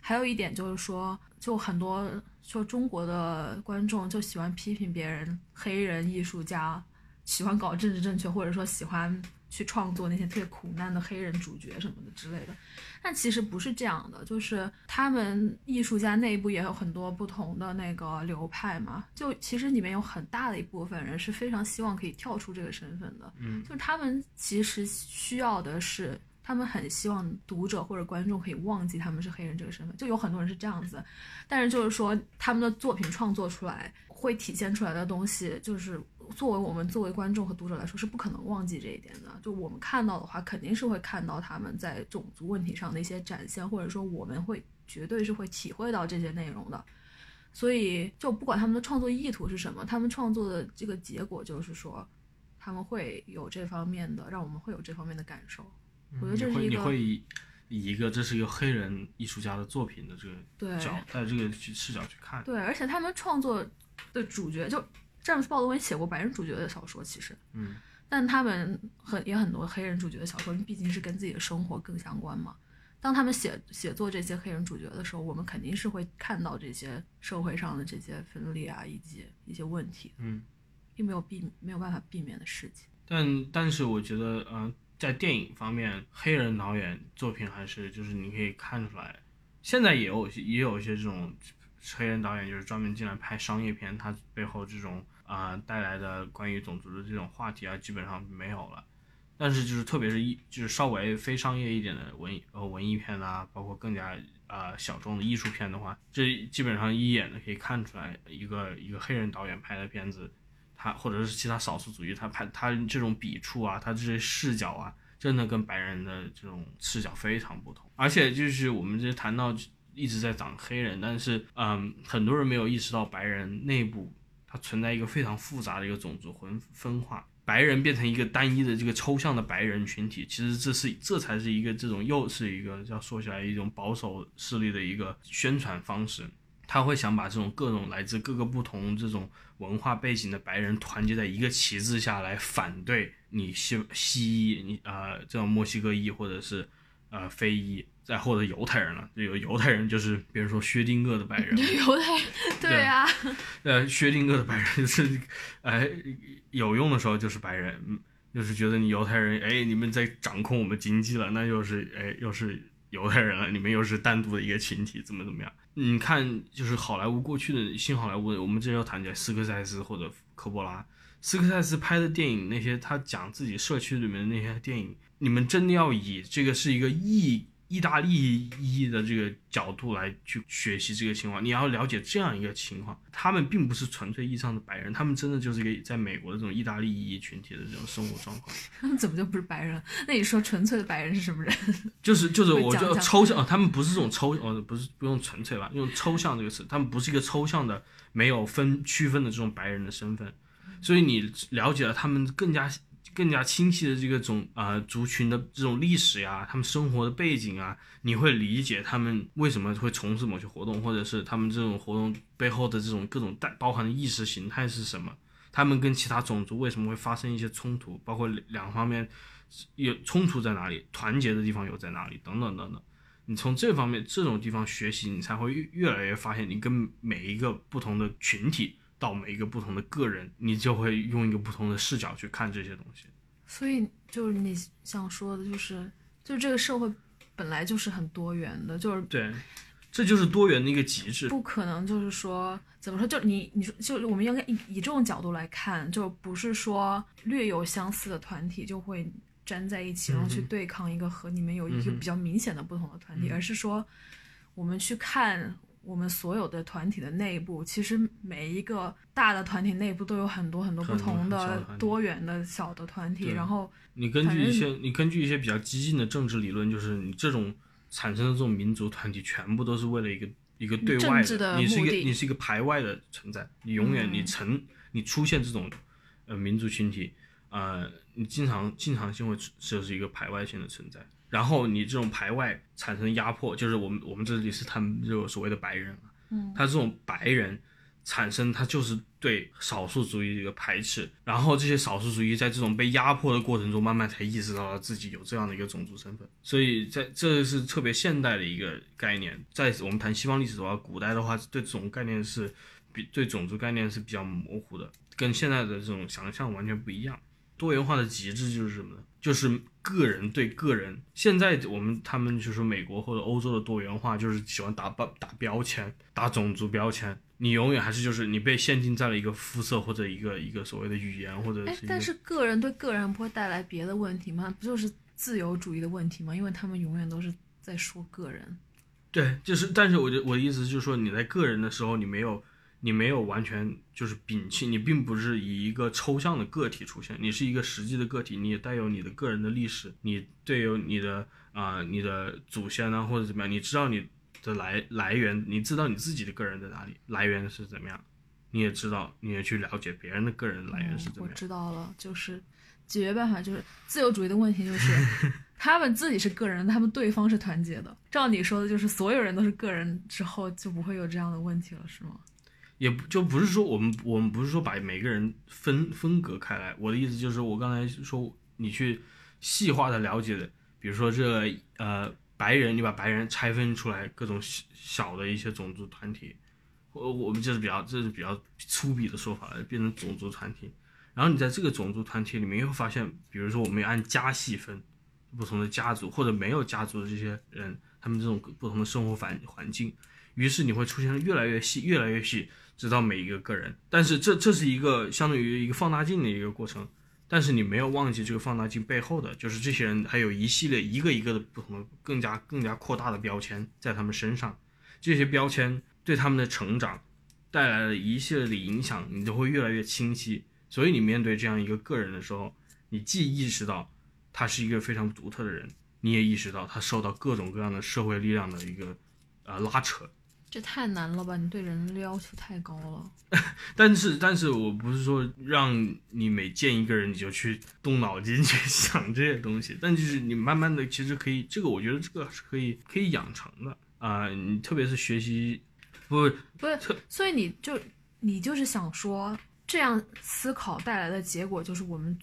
还有一点就是说，就很多就中国的观众就喜欢批评别人黑人艺术家，喜欢搞政治正确，或者说喜欢去创作那些特别苦难的黑人主角什么的之类的。但其实不是这样的，就是他们艺术家内部也有很多不同的那个流派嘛。就其实里面有很大的一部分人是非常希望可以跳出这个身份的，嗯就是他们其实需要的是，他们很希望读者或者观众可以忘记他们是黑人这个身份，就有很多人是这样子，但是就是说他们的作品创作出来会体现出来的东西，就是作为我们作为观众和读者来说是不可能忘记这一点的。就我们看到的话，肯定是会看到他们在种族问题上的一些展现，或者说我们会绝对是会体会到这些内容的。所以，就不管他们的创作意图是什么，他们创作的这个结果就是说，他们会有这方面的，让我们会有这方面的感受。我觉得这是一个你会以以一个这是一个黑人艺术家的作品的这个对角，带这个去视角去看。对，而且他们创作的主角就詹姆斯·鲍德温写过白人主角的小说，其实，嗯，但他们很也很多黑人主角的小说，毕竟是跟自己的生活更相关嘛。当他们写写作这些黑人主角的时候，我们肯定是会看到这些社会上的这些分裂啊，以及一些问题，嗯，并没有避没有办法避免的事情。但但是我觉得，嗯、在电影方面，黑人导演作品还是就是你可以看出来，现在也有也有一些这种黑人导演就是专门进来拍商业片，他背后这种啊、带来的关于种族的这种话题啊，基本上没有了。但是就是特别是一就是稍微非商业一点的文呃文艺片啊，包括更加啊、小众的艺术片的话，这基本上一眼的可以看出来一个一个黑人导演拍的片子，他或者是其他少数族裔他拍他这种笔触啊，他这些视角啊，真的跟白人的这种视角非常不同。而且就是我们这谈到一直在讲黑人，但是嗯，很多人没有意识到白人内部它存在一个非常复杂的一个种族分分化。白人变成一个单一的这个抽象的白人群体，其实这是这才是一个这种又是一个要说起来一种保守势力的一个宣传方式。他会想把这种各种来自各个不同这种文化背景的白人团结在一个旗帜下来反对你西西医，你呃这种墨西哥裔或者是呃非裔，再或者犹太人了，有犹太人就是比如说薛定谔的白人，犹太，对啊，呃，薛定谔的白人就是，哎，有用的时候就是白人，嗯就是觉得你犹太人，哎，你们在掌控我们经济了，那又是，哎，又是犹太人了，你们又是单独的一个群体，怎么怎么样？你看，就是好莱坞过去的新好莱坞，我们之前有谈起来斯科塞斯或者科波拉，斯科塞斯拍的电影，那些他讲自己社区里面的那些电影，你们真的要以这个是一个异意大利意义的这个角度来去学习这个情况，你要了解这样一个情况，他们并不是纯粹意义上的白人，他们真的就是一个在美国的这种意大利意义群体的这种生活状况。他们怎么就不是白人？那你说纯粹的白人是什么人？就是就是，我就抽象啊，他们不是这种抽哦，不是不用纯粹吧，用抽象这个词，他们不是一个抽象的没有分区分的这种白人的身份，所以你了解了他们更加更加清晰的这个种啊、呃族群的这种历史呀，他们生活的背景啊，你会理解他们为什么会从事某些活动，或者是他们这种活动背后的这种各种带包含的意识形态是什么。他们跟其他种族为什么会发生一些冲突，包括两两方面有冲突在哪里，团结的地方有在哪里，等等等等。你从这方面这种地方学习，你才会越越来越发现，你跟每一个不同的群体到每一个不同的个人，你就会用一个不同的视角去看这些东西。所以就是你想说的，就是就是这个社会本来就是很多元的，就是对，这就是多元的一个极致。不可能就是说怎么说，就你你说就我们应该以以这种角度来看，就不是说略有相似的团体就会粘在一起，然后去对抗一个和你们有一个比较明显的不同的团体，而是说我们去看我们所有的团体的内部，其实每一个大的团体内部都有很多很多不同的多元的小的团体，然后你根据一些你根据一些比较激进的政治理论，就是你这种产生的这种民族团体，全部都是为了一个一个对外政治的你是一个你是一个排外的存在，你永远嗯你成你出现这种呃民族群体，呃，你经常经常性会就是一个排外性的存在。然后你这种排外产生压迫，就是我们我们这里是他们这个所谓的白人啊，嗯，他这种白人产生，他就是对少数族裔的一个排斥，然后这些少数族裔在这种被压迫的过程中，慢慢才意识到了自己有这样的一个种族身份，所以在这是特别现代的一个概念。在我们谈西方历史的话，古代的话对这种概念是比对种族概念是比较模糊的，跟现在的这种想象完全不一样。多元化的极致就是什么呢？就是个人对个人。现在我们他们就是美国或者欧洲的多元化，就是喜欢打标打标签，打种族标签。你永远还是就是你被限定在了一个肤色或者一个一个所谓的语言或者哎但是个人对个人不会带来别的问题吗？不就是自由主义的问题吗？因为他们永远都是在说个人。对，就是，但是我就我的意思就是说，你在个人的时候，你没有，你没有完全就是摒弃，你并不是以一个抽象的个体出现，你是一个实际的个体，你也带有你的个人的历史，你对有你的啊、你的祖先啊或者怎么样，你知道你的来来源，你知道你自己的个人在哪里，来源是怎么样，你也知道，你也去了解别人的个人来源是怎么样。我知道了，就是解决办法就是自由主义的问题，就是 他们自己是个人，他们对方是团结的。照你说的，就是所有人都是个人之后，就不会有这样的问题了，是吗？也不就不是说我们我们不是说把每个人分分隔开来，我的意思就是我刚才说你去细化的了解的，比如说这呃白人，你把白人拆分出来各种小小的一些种族团体，我我们这是比较这是比较粗鄙的说法了，变成种族团体。然后你在这个种族团体里面，又发现，比如说我们按家系分，不同的家族或者没有家族的这些人，他们这种不同的生活环环境，于是你会出现越来越细，越来越细，直到每一个个人。但是这这是一个相当于一个放大镜的一个过程，但是你没有忘记这个放大镜背后的，就是这些人还有一系列一个一个的不同的、更加更加扩大的标签在他们身上，这些标签对他们的成长带来了一系列的影响，你都会越来越清晰。所以你面对这样一个个人的时候，你既意识到他是一个非常独特的人，你也意识到他受到各种各样的社会力量的一个呃拉扯。这太难了吧？你对人的要求太高了。但是，但是我不是说让你每见一个人你就去动脑筋去 想这些东西，但就是你慢慢的，其实可以，这个我觉得这个是可以可以养成的啊、你特别是学习，不不是，所以你就你就是想说，这样思考带来的结果就是我们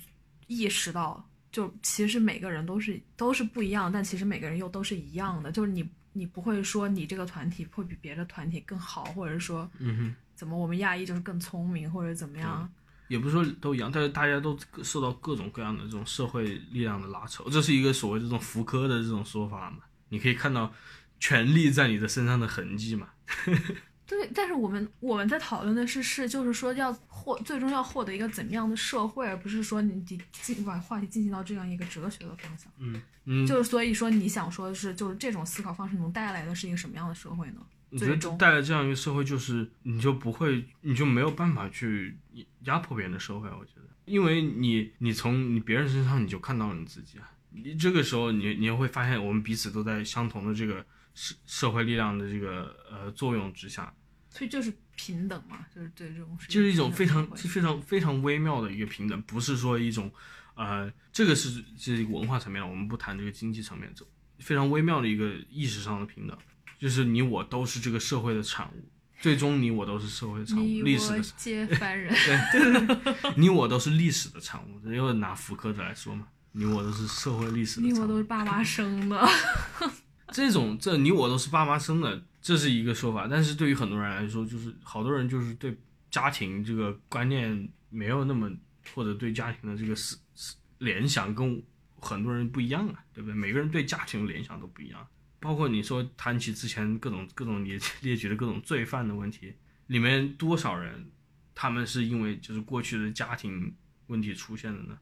意识到，就其实每个人都是都是不一样，但其实每个人又都是一样的。就是你你不会说你这个团体会比别的团体更好，或者说嗯哼，怎么我们亚裔就是更聪明，或者怎么样。也不是说都一样，但是大家都受到各种各样的这种社会力量的拉扯，这是一个所谓的这种福柯的这种说法嘛？你可以看到权力在你的身上的痕迹嘛？对，但是我们我们在讨论的是是，就是说要获最终要获得一个怎么样的社会，而不是说你进进把话题进行到这样一个哲学的方向。嗯嗯，就是所以说你想说的是，就是这种思考方式能带来的是一个什么样的社会呢？我觉得带来这样一个社会，就是你就不会，你就没有办法去压迫别人的社会。我觉得，因为你你从你别人身上你就看到了你自己啊，你这个时候你你会发现我们彼此都在相同的这个社社会力量的这个呃作用之下，所以就是平等嘛，就是对这种是就是一种非常非常非常微妙的一个平等，不是说一种呃这个是是一个文化层面的，我们不谈这个经济层面，这非常微妙的一个意识上的平等，就是你我都是这个社会的产物。最终，你我都是社会的产物，历史的皆 凡人。对，对 你我都是历史的产物，因为拿福柯的来说嘛，你我都是社会历史的你产物。我都是爸妈生的，这种这你我都是爸妈生的，这是一个说法。但是对于很多人来说，就是好多人就是对家庭这个观念没有那么，或者对家庭的这个思思联想跟很多人不一样啊，对不对？每个人对家庭的联想都不一样。包括你说谈起之前各种各种列列举的各种罪犯的问题，里面多少人他们是因为就是过去的家庭问题出现的呢？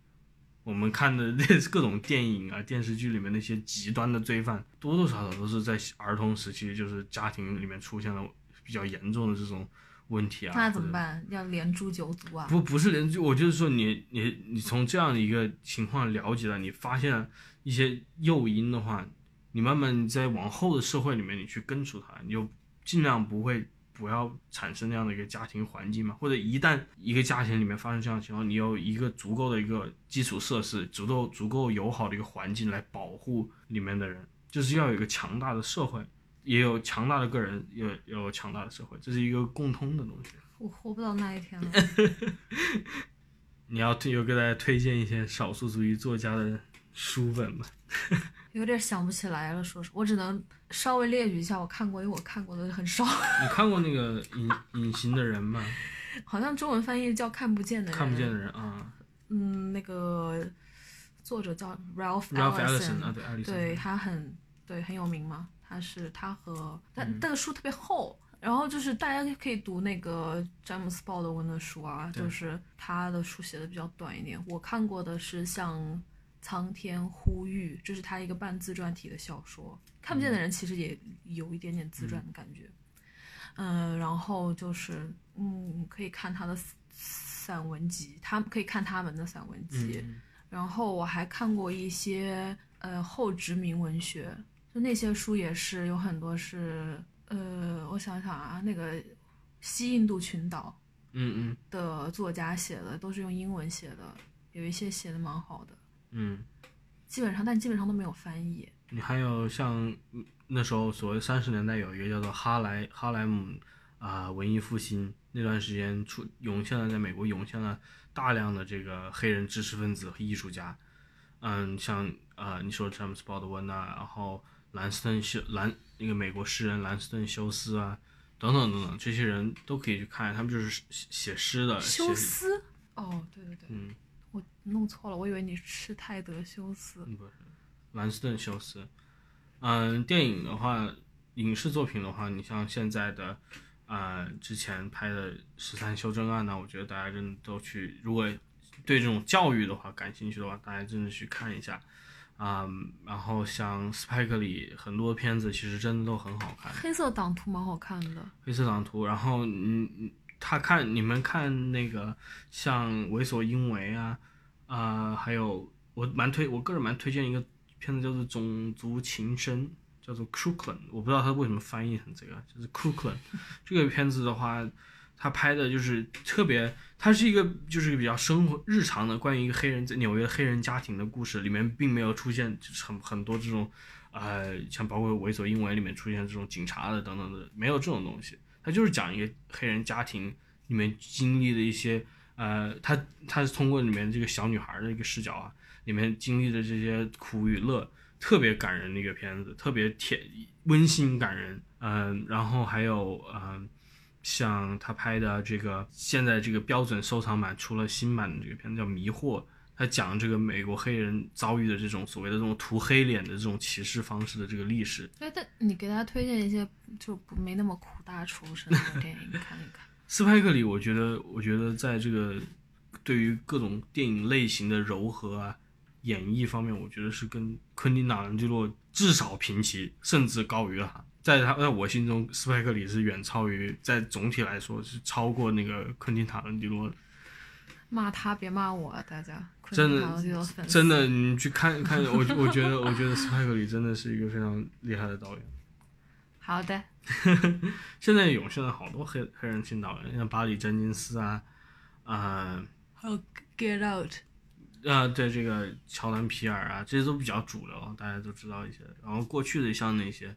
我们看的 各种电影啊、电视剧里面那些极端的罪犯，多多少少都是在儿童时期，就是家庭里面出现了比较严重的这种问题啊。那怎么办？要连诛九族啊？不不是连诛，我就是说你你你从这样的一个情况了解了，你发现了一些诱因的话，你慢慢在往后的社会里面，你去根除它，你就尽量不会不要产生那样的一个家庭环境嘛。或者一旦一个家庭里面发生这样的情况，你有一个足够的一个基础设施，足够足够友好的一个环境来保护里面的人，就是要有一个强大的社会，也有强大的个人，也有有强大的社会，这是一个共通的东西。我活不到那一天了。你要推有给大家推荐一些少数族裔作家的书本吗？有点想不起来了，说实，我只能稍微列举一下我看过，因为我看过的很少，你看过那个隐隐形的人吗？好像中文翻译叫看不见的人。看不见的人啊嗯，那个作者叫 Ralph，Ralph Ellison Ellison 啊，对，他很对很有名嘛，他是他和但嗯那个书特别厚，然后就是大家可以读那个詹姆斯鲍德温的书啊，就是他的书写的比较短一点。我看过的是像《苍天呼吁》，这是他一个半自传体的小说。看不见的人其实也有一点点自传的感觉，嗯、然后就是嗯，可以看他的散文集，他可以看他们的散文集。嗯。然后我还看过一些呃后殖民文学，就那些书也是有很多是呃，我想想啊，那个西印度群岛嗯嗯。的作家写的都是用英文写的，有一些写的蛮好的，嗯，基本上但基本上都没有翻译。你还有像嗯那时候所谓三十年代有一个叫做哈莱哈莱姆啊、文艺复兴那段时间出涌现了，在美国涌现了大量的这个黑人知识分子和艺术家，嗯，像呃你说詹姆斯鲍德温啊，然后兰斯顿休兰那个美国诗人兰斯顿休斯啊，等等等等，这些人都可以去看，他们就是写写诗的，休斯，哦，对对对，嗯我弄错了，我以为你是泰德休斯。嗯不是兰斯顿休斯，嗯，电影的话，影视作品的话，你像现在的。呃，之前拍的《十三修正案》呢，我觉得大家真的都去，如果对这种教育的话感兴趣的话，大家真的去看一下。啊、然后像斯派克里很多片子其实真的都很好看，《黑色党徒蛮好看的，黑色党徒》，然后嗯，嗯他看你们看那个像《为所应为》啊，啊、还有我蛮推，我个人蛮推荐一个片子叫做《种族情深》，叫做 Crooklyn，我不知道他为什么翻译成这个，就是 Crooklyn 这个片子的话，他拍的就是特别，它是一个就是比较生活日常的关于一个黑人在纽约黑人家庭的故事，里面并没有出现就是很很多这种，呃，像包括《为所应为》里面出现这种警察的等等的，没有这种东西，它就是讲一个黑人家庭里面经历的一些，呃，他他是通过里面这个小女孩的一个视角啊，里面经历的这些苦与乐。特别感人的一个片子，特别甜温馨感人，嗯，然后还有嗯，像他拍的这个现在这个标准收藏版出了新版的这个片子叫《迷惑》，他讲这个美国黑人遭遇的这种所谓的这种涂黑脸的这种歧视方式的这个历史。哎，但你给大家推荐一些就不没那么苦大仇深的电影看一看。斯派克里，我觉得，我觉得在这个对于各种电影类型的柔和啊演绎方面，我觉得是跟昆汀·塔伦蒂诺至少平齐，甚至高于了他。在他在我心中，斯派克里是远超于，在总体来说是超过那个昆汀·塔伦蒂诺的。骂他别骂我，大家。真的真的，你去看看，我我觉得，我觉得斯派克里真的是一个非常厉害的导演。好的，现在涌现了好多黑黑人新导演，像巴里·詹金斯啊，啊、还有 Get Out，啊，对这个乔丹皮尔啊，这些都比较主流，大家都知道一些。然后过去的像那些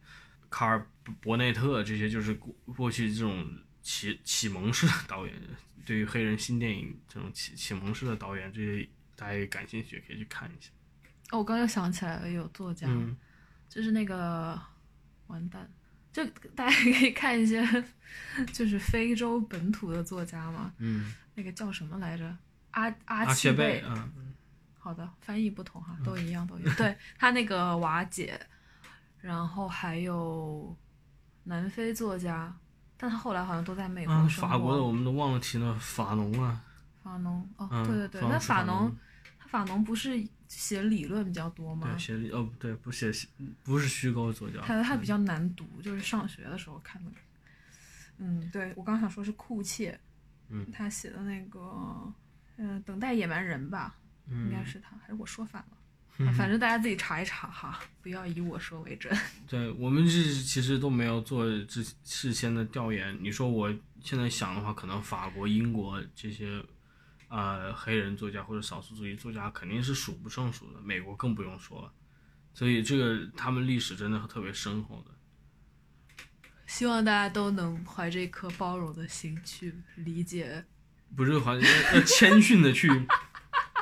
卡尔伯内特这些，就是过过去这种启启蒙式的导演，对于黑人新电影这种启启蒙式的导演，这些大家也感兴趣，也可以去看一下。哦，我刚又想起来了，有作家，嗯就是那个完蛋，就大家可以看一些就是非洲本土的作家嘛，嗯，那个叫什么来着？阿阿阿切贝贝，啊，好的，翻译不同哈，都一样，都一样。对他那个瓦解，然后还有南非作家，但他后来好像都在美国啊，生活。法国的我们都忘了提了，法农啊，法农哦，嗯对对对，法那法农农，他法农不是写理论比较多吗对，？写哦不对，不写不是虚构作家，他他比较难读，就是上学的时候看的。嗯，对我刚想说是库切，嗯他写的那个，嗯、等待野蛮人吧，应该嗯，是他，还是我说反了？啊反正大家自己查一查哈，不要以我说为准。对我们是其实都没有做之事先的调研。你说我现在想的话，可能法国、英国这些呃黑人作家或者少数族裔作家肯定是数不胜数的，美国更不用说了。所以这个他们历史真的特别深厚的。希望大家都能怀着一颗包容的心去理解。不是好像要要谦逊的去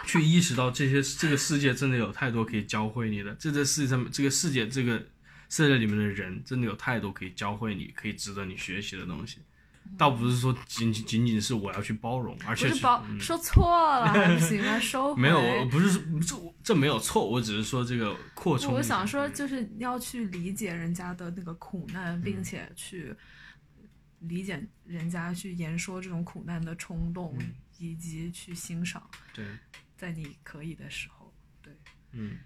去意识到这些这个世界真的有太多可以教会你的，这个世界上这个世界这个世界里面的人真的有太多可以教会你、可以值得你学习的东西。倒不是说仅仅仅仅是我要去包容，而且是包、嗯说错了不行吗？收回。没有，我不是这这没有错，我只是说这个扩充。我想说，就是要去理解人家的那个苦难，并且去理解人家去言说这种苦难的冲动，嗯以及去欣赏，对，在你可以的时候。对，嗯，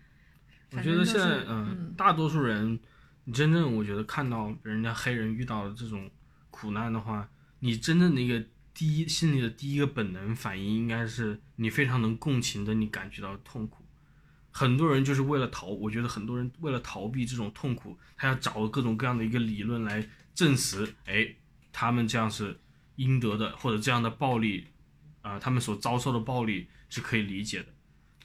我觉得现在就是嗯嗯，大多数人，你真正我觉得看到人家黑人遇到的这种苦难的话，你真正的一个第一心里的第一个本能反应应该是你非常能共情的，你感觉到痛苦。很多人就是为了逃，我觉得很多人为了逃避这种痛苦，他要找各种各样的一个理论来证实，哎，他们这样是应得的，或者这样的暴力，啊、他们所遭受的暴力是可以理解的。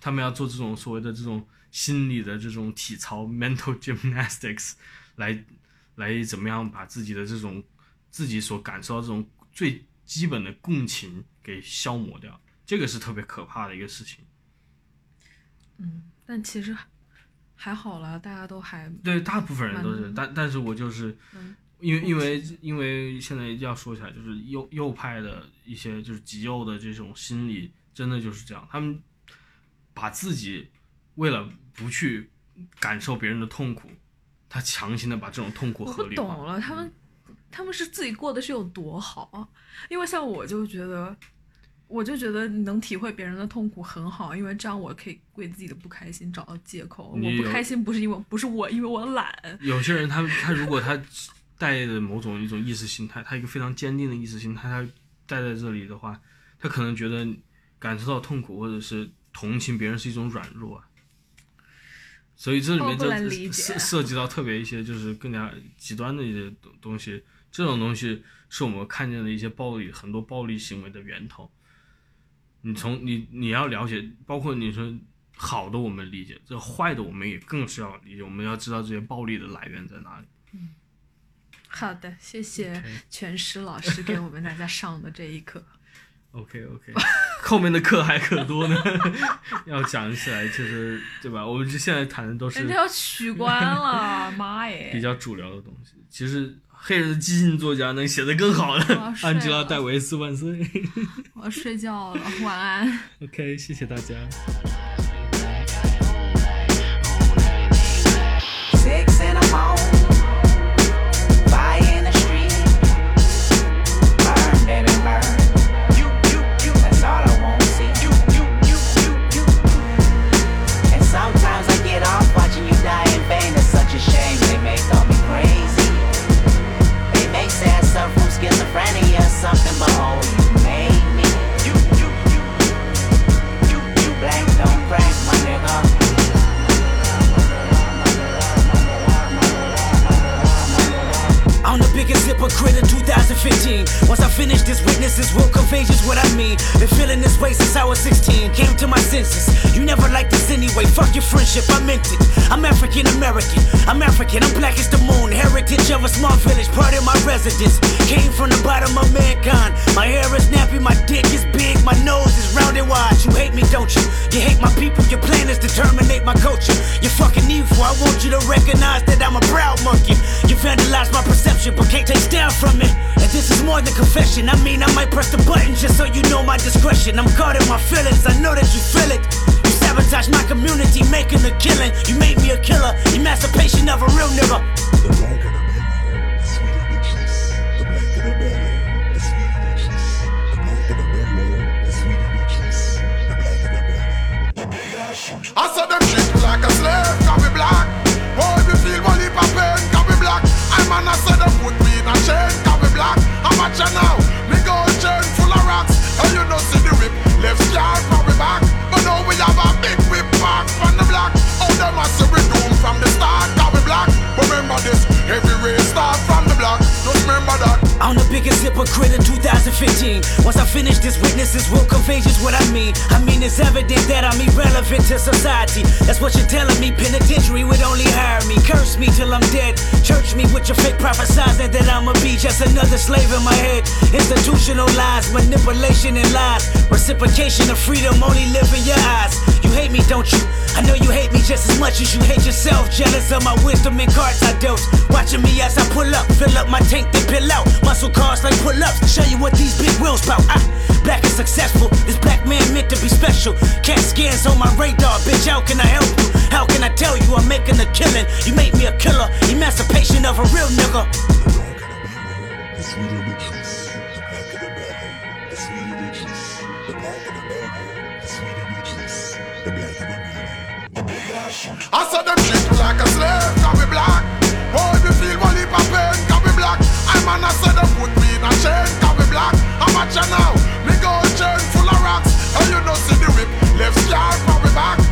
他们要做这种所谓的这种心理的这种体操 （mental gymnastics） 来来怎么样把自己的这种自己所感受到这种最基本的共情给消磨掉，这个是特别可怕的一个事情。嗯，但其实还还好啦，大家都还对，大部分人都是，但但是我就是嗯因为因为因为现在要说起来，就是右右派的一些就是极右的这种心理，真的就是这样，他们把自己为了不去感受别人的痛苦，他强行的把这种痛苦我合理化。不懂了，他们他们是自己过得是有多好啊？因为像我就觉得，我就觉得能体会别人的痛苦很好，因为这样我可以为自己的不开心找到借口。我不开心不是因为不是我，因为我懒。有些人他他如果他带着某种一种意识形态，他一个非常坚定的意识形态，他待在这里的话，他可能觉得感受到痛苦或者是同情别人是一种软弱啊。所以这里面就涉涉及到特别一些就是更加极端的一些东东西，这种东西是我们看见的一些暴力很多暴力行为的源头。你从你你要了解，包括你说好的我们理解，这坏的我们也更是要理解，我们要知道这些暴力的来源在哪里。好的，谢谢全师老师给我们大家上的这一课。OK OK，后面的课还可多呢，要讲起来其实对吧？我们这现在谈的都是人家要取关了，妈耶！比较主流的东西。其实黑人的激进作家能写得更好的，安吉拉戴维斯万岁。我要睡觉了，晚安。OK，谢谢大家。To my senses. You never liked this anyway. Fuck your friendship, I meant it. I'm African American. I'm African. I'm black as the moon. Heritage of a small village, part of my residence. Came from the bottom of mankind. My hair is nappy, my dick is big, my nose is round and wide. You hate me, don't you? You hate my people. Your plan is to terminate my culture. You're fucking evil. I want you to recognize that I'm a proud monkey. You vandalize my perception, but can't take down from it. And this is more than confession. I mean, I might press the button just so you know my discretion. I'm guarding my feelings. I know that you feel it. Sabotage my community, making a killing. You made me a killer. Emancipation of a real nigga. I saw them treat like a slave, can be black. Boy, me feel one heap of pain, can be black. I man, I said them put me in a chain, can be black. How much you now? Me gold chain full of rocks. And you know see the whip, left scar me back park on the block. All them a see we I'm the biggest hypocrite in 2015. Once I finish this, witnesses will convey just what I mean. I mean, it's evident that I'm irrelevant to society. That's what you're telling me. Penitentiary would only hire me. Curse me till I'm dead. Church me with your fake prophesizing that I'ma be just another slave in my head. Institutional lies, manipulation and lies. Reciprocation of freedom only live in your eyes. You hate me, don't you? I know you hate me just as much as you hate yourself. Jealous of my wisdom and cards I dealt. Watching me as I pull up, fill up my tank, then pill out. Muscle cars like pull ups. Show you what these big wheels bout. I, black and successful. This black man meant to be special. Cat scans on my radar, bitch. How can I help you? How can I tell you I'm making a killing? You made me a killer. Emancipation of a real nigga. I saw them treat me like a slave, can be black. Oh, Boy, me feel one heap of pain, can be black. I man, I said them put me in a chain, can be black. Much you now? Me gold chain full of rocks. And you know see the whip, left scar from me back.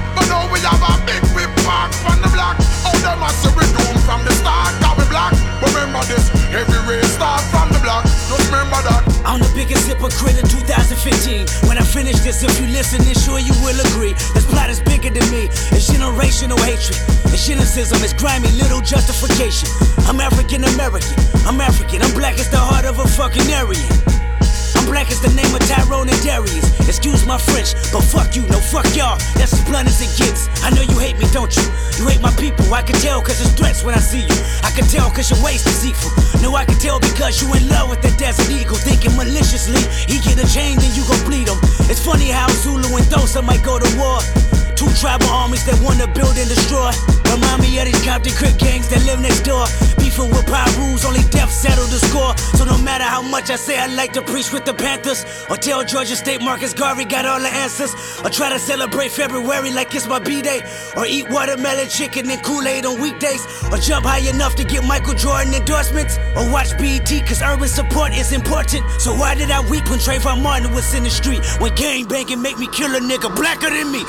I'm the biggest hypocrite in 2015. When I finish this, if you listen, then sure you will agree. This plot is bigger than me. It's generational hatred. It's cynicism. It's grimy, little justification. I'm African American. I'm African. I'm black as the heart of a fucking Aryan. I'm black as the name of Tyrone and Darius. Excuse my French, but fuck you, no fuck y'all. That's as blunt as it gets. I know you hate me, don't you? You hate my people. I can tell cause it's threats when I see you. I can tell cause your waist is equal. No, I can tell because you in love with that desert eagle. Thinking maliciously, he get a chain, then you gon' bleed him. It's funny how Zulu and Dosa might go to war. Two tribal armies that wanna build and destroy. Remind me of these Compton Crip gangs that live next door. Beefing with rules, only death settled the score. So no matter how much I say I like to preach with the Panthers, or tell Georgia State Marcus Garvey got all the answers, or try to celebrate February like it's my B-day, or eat watermelon chicken and Kool-Aid on weekdays, or jump high enough to get Michael Jordan endorsements, or watch BET cause urban support is important. So why did I weep when Trayvon Martin was in the street? When gang banging make me kill a nigga blacker than me?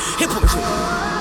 Castle.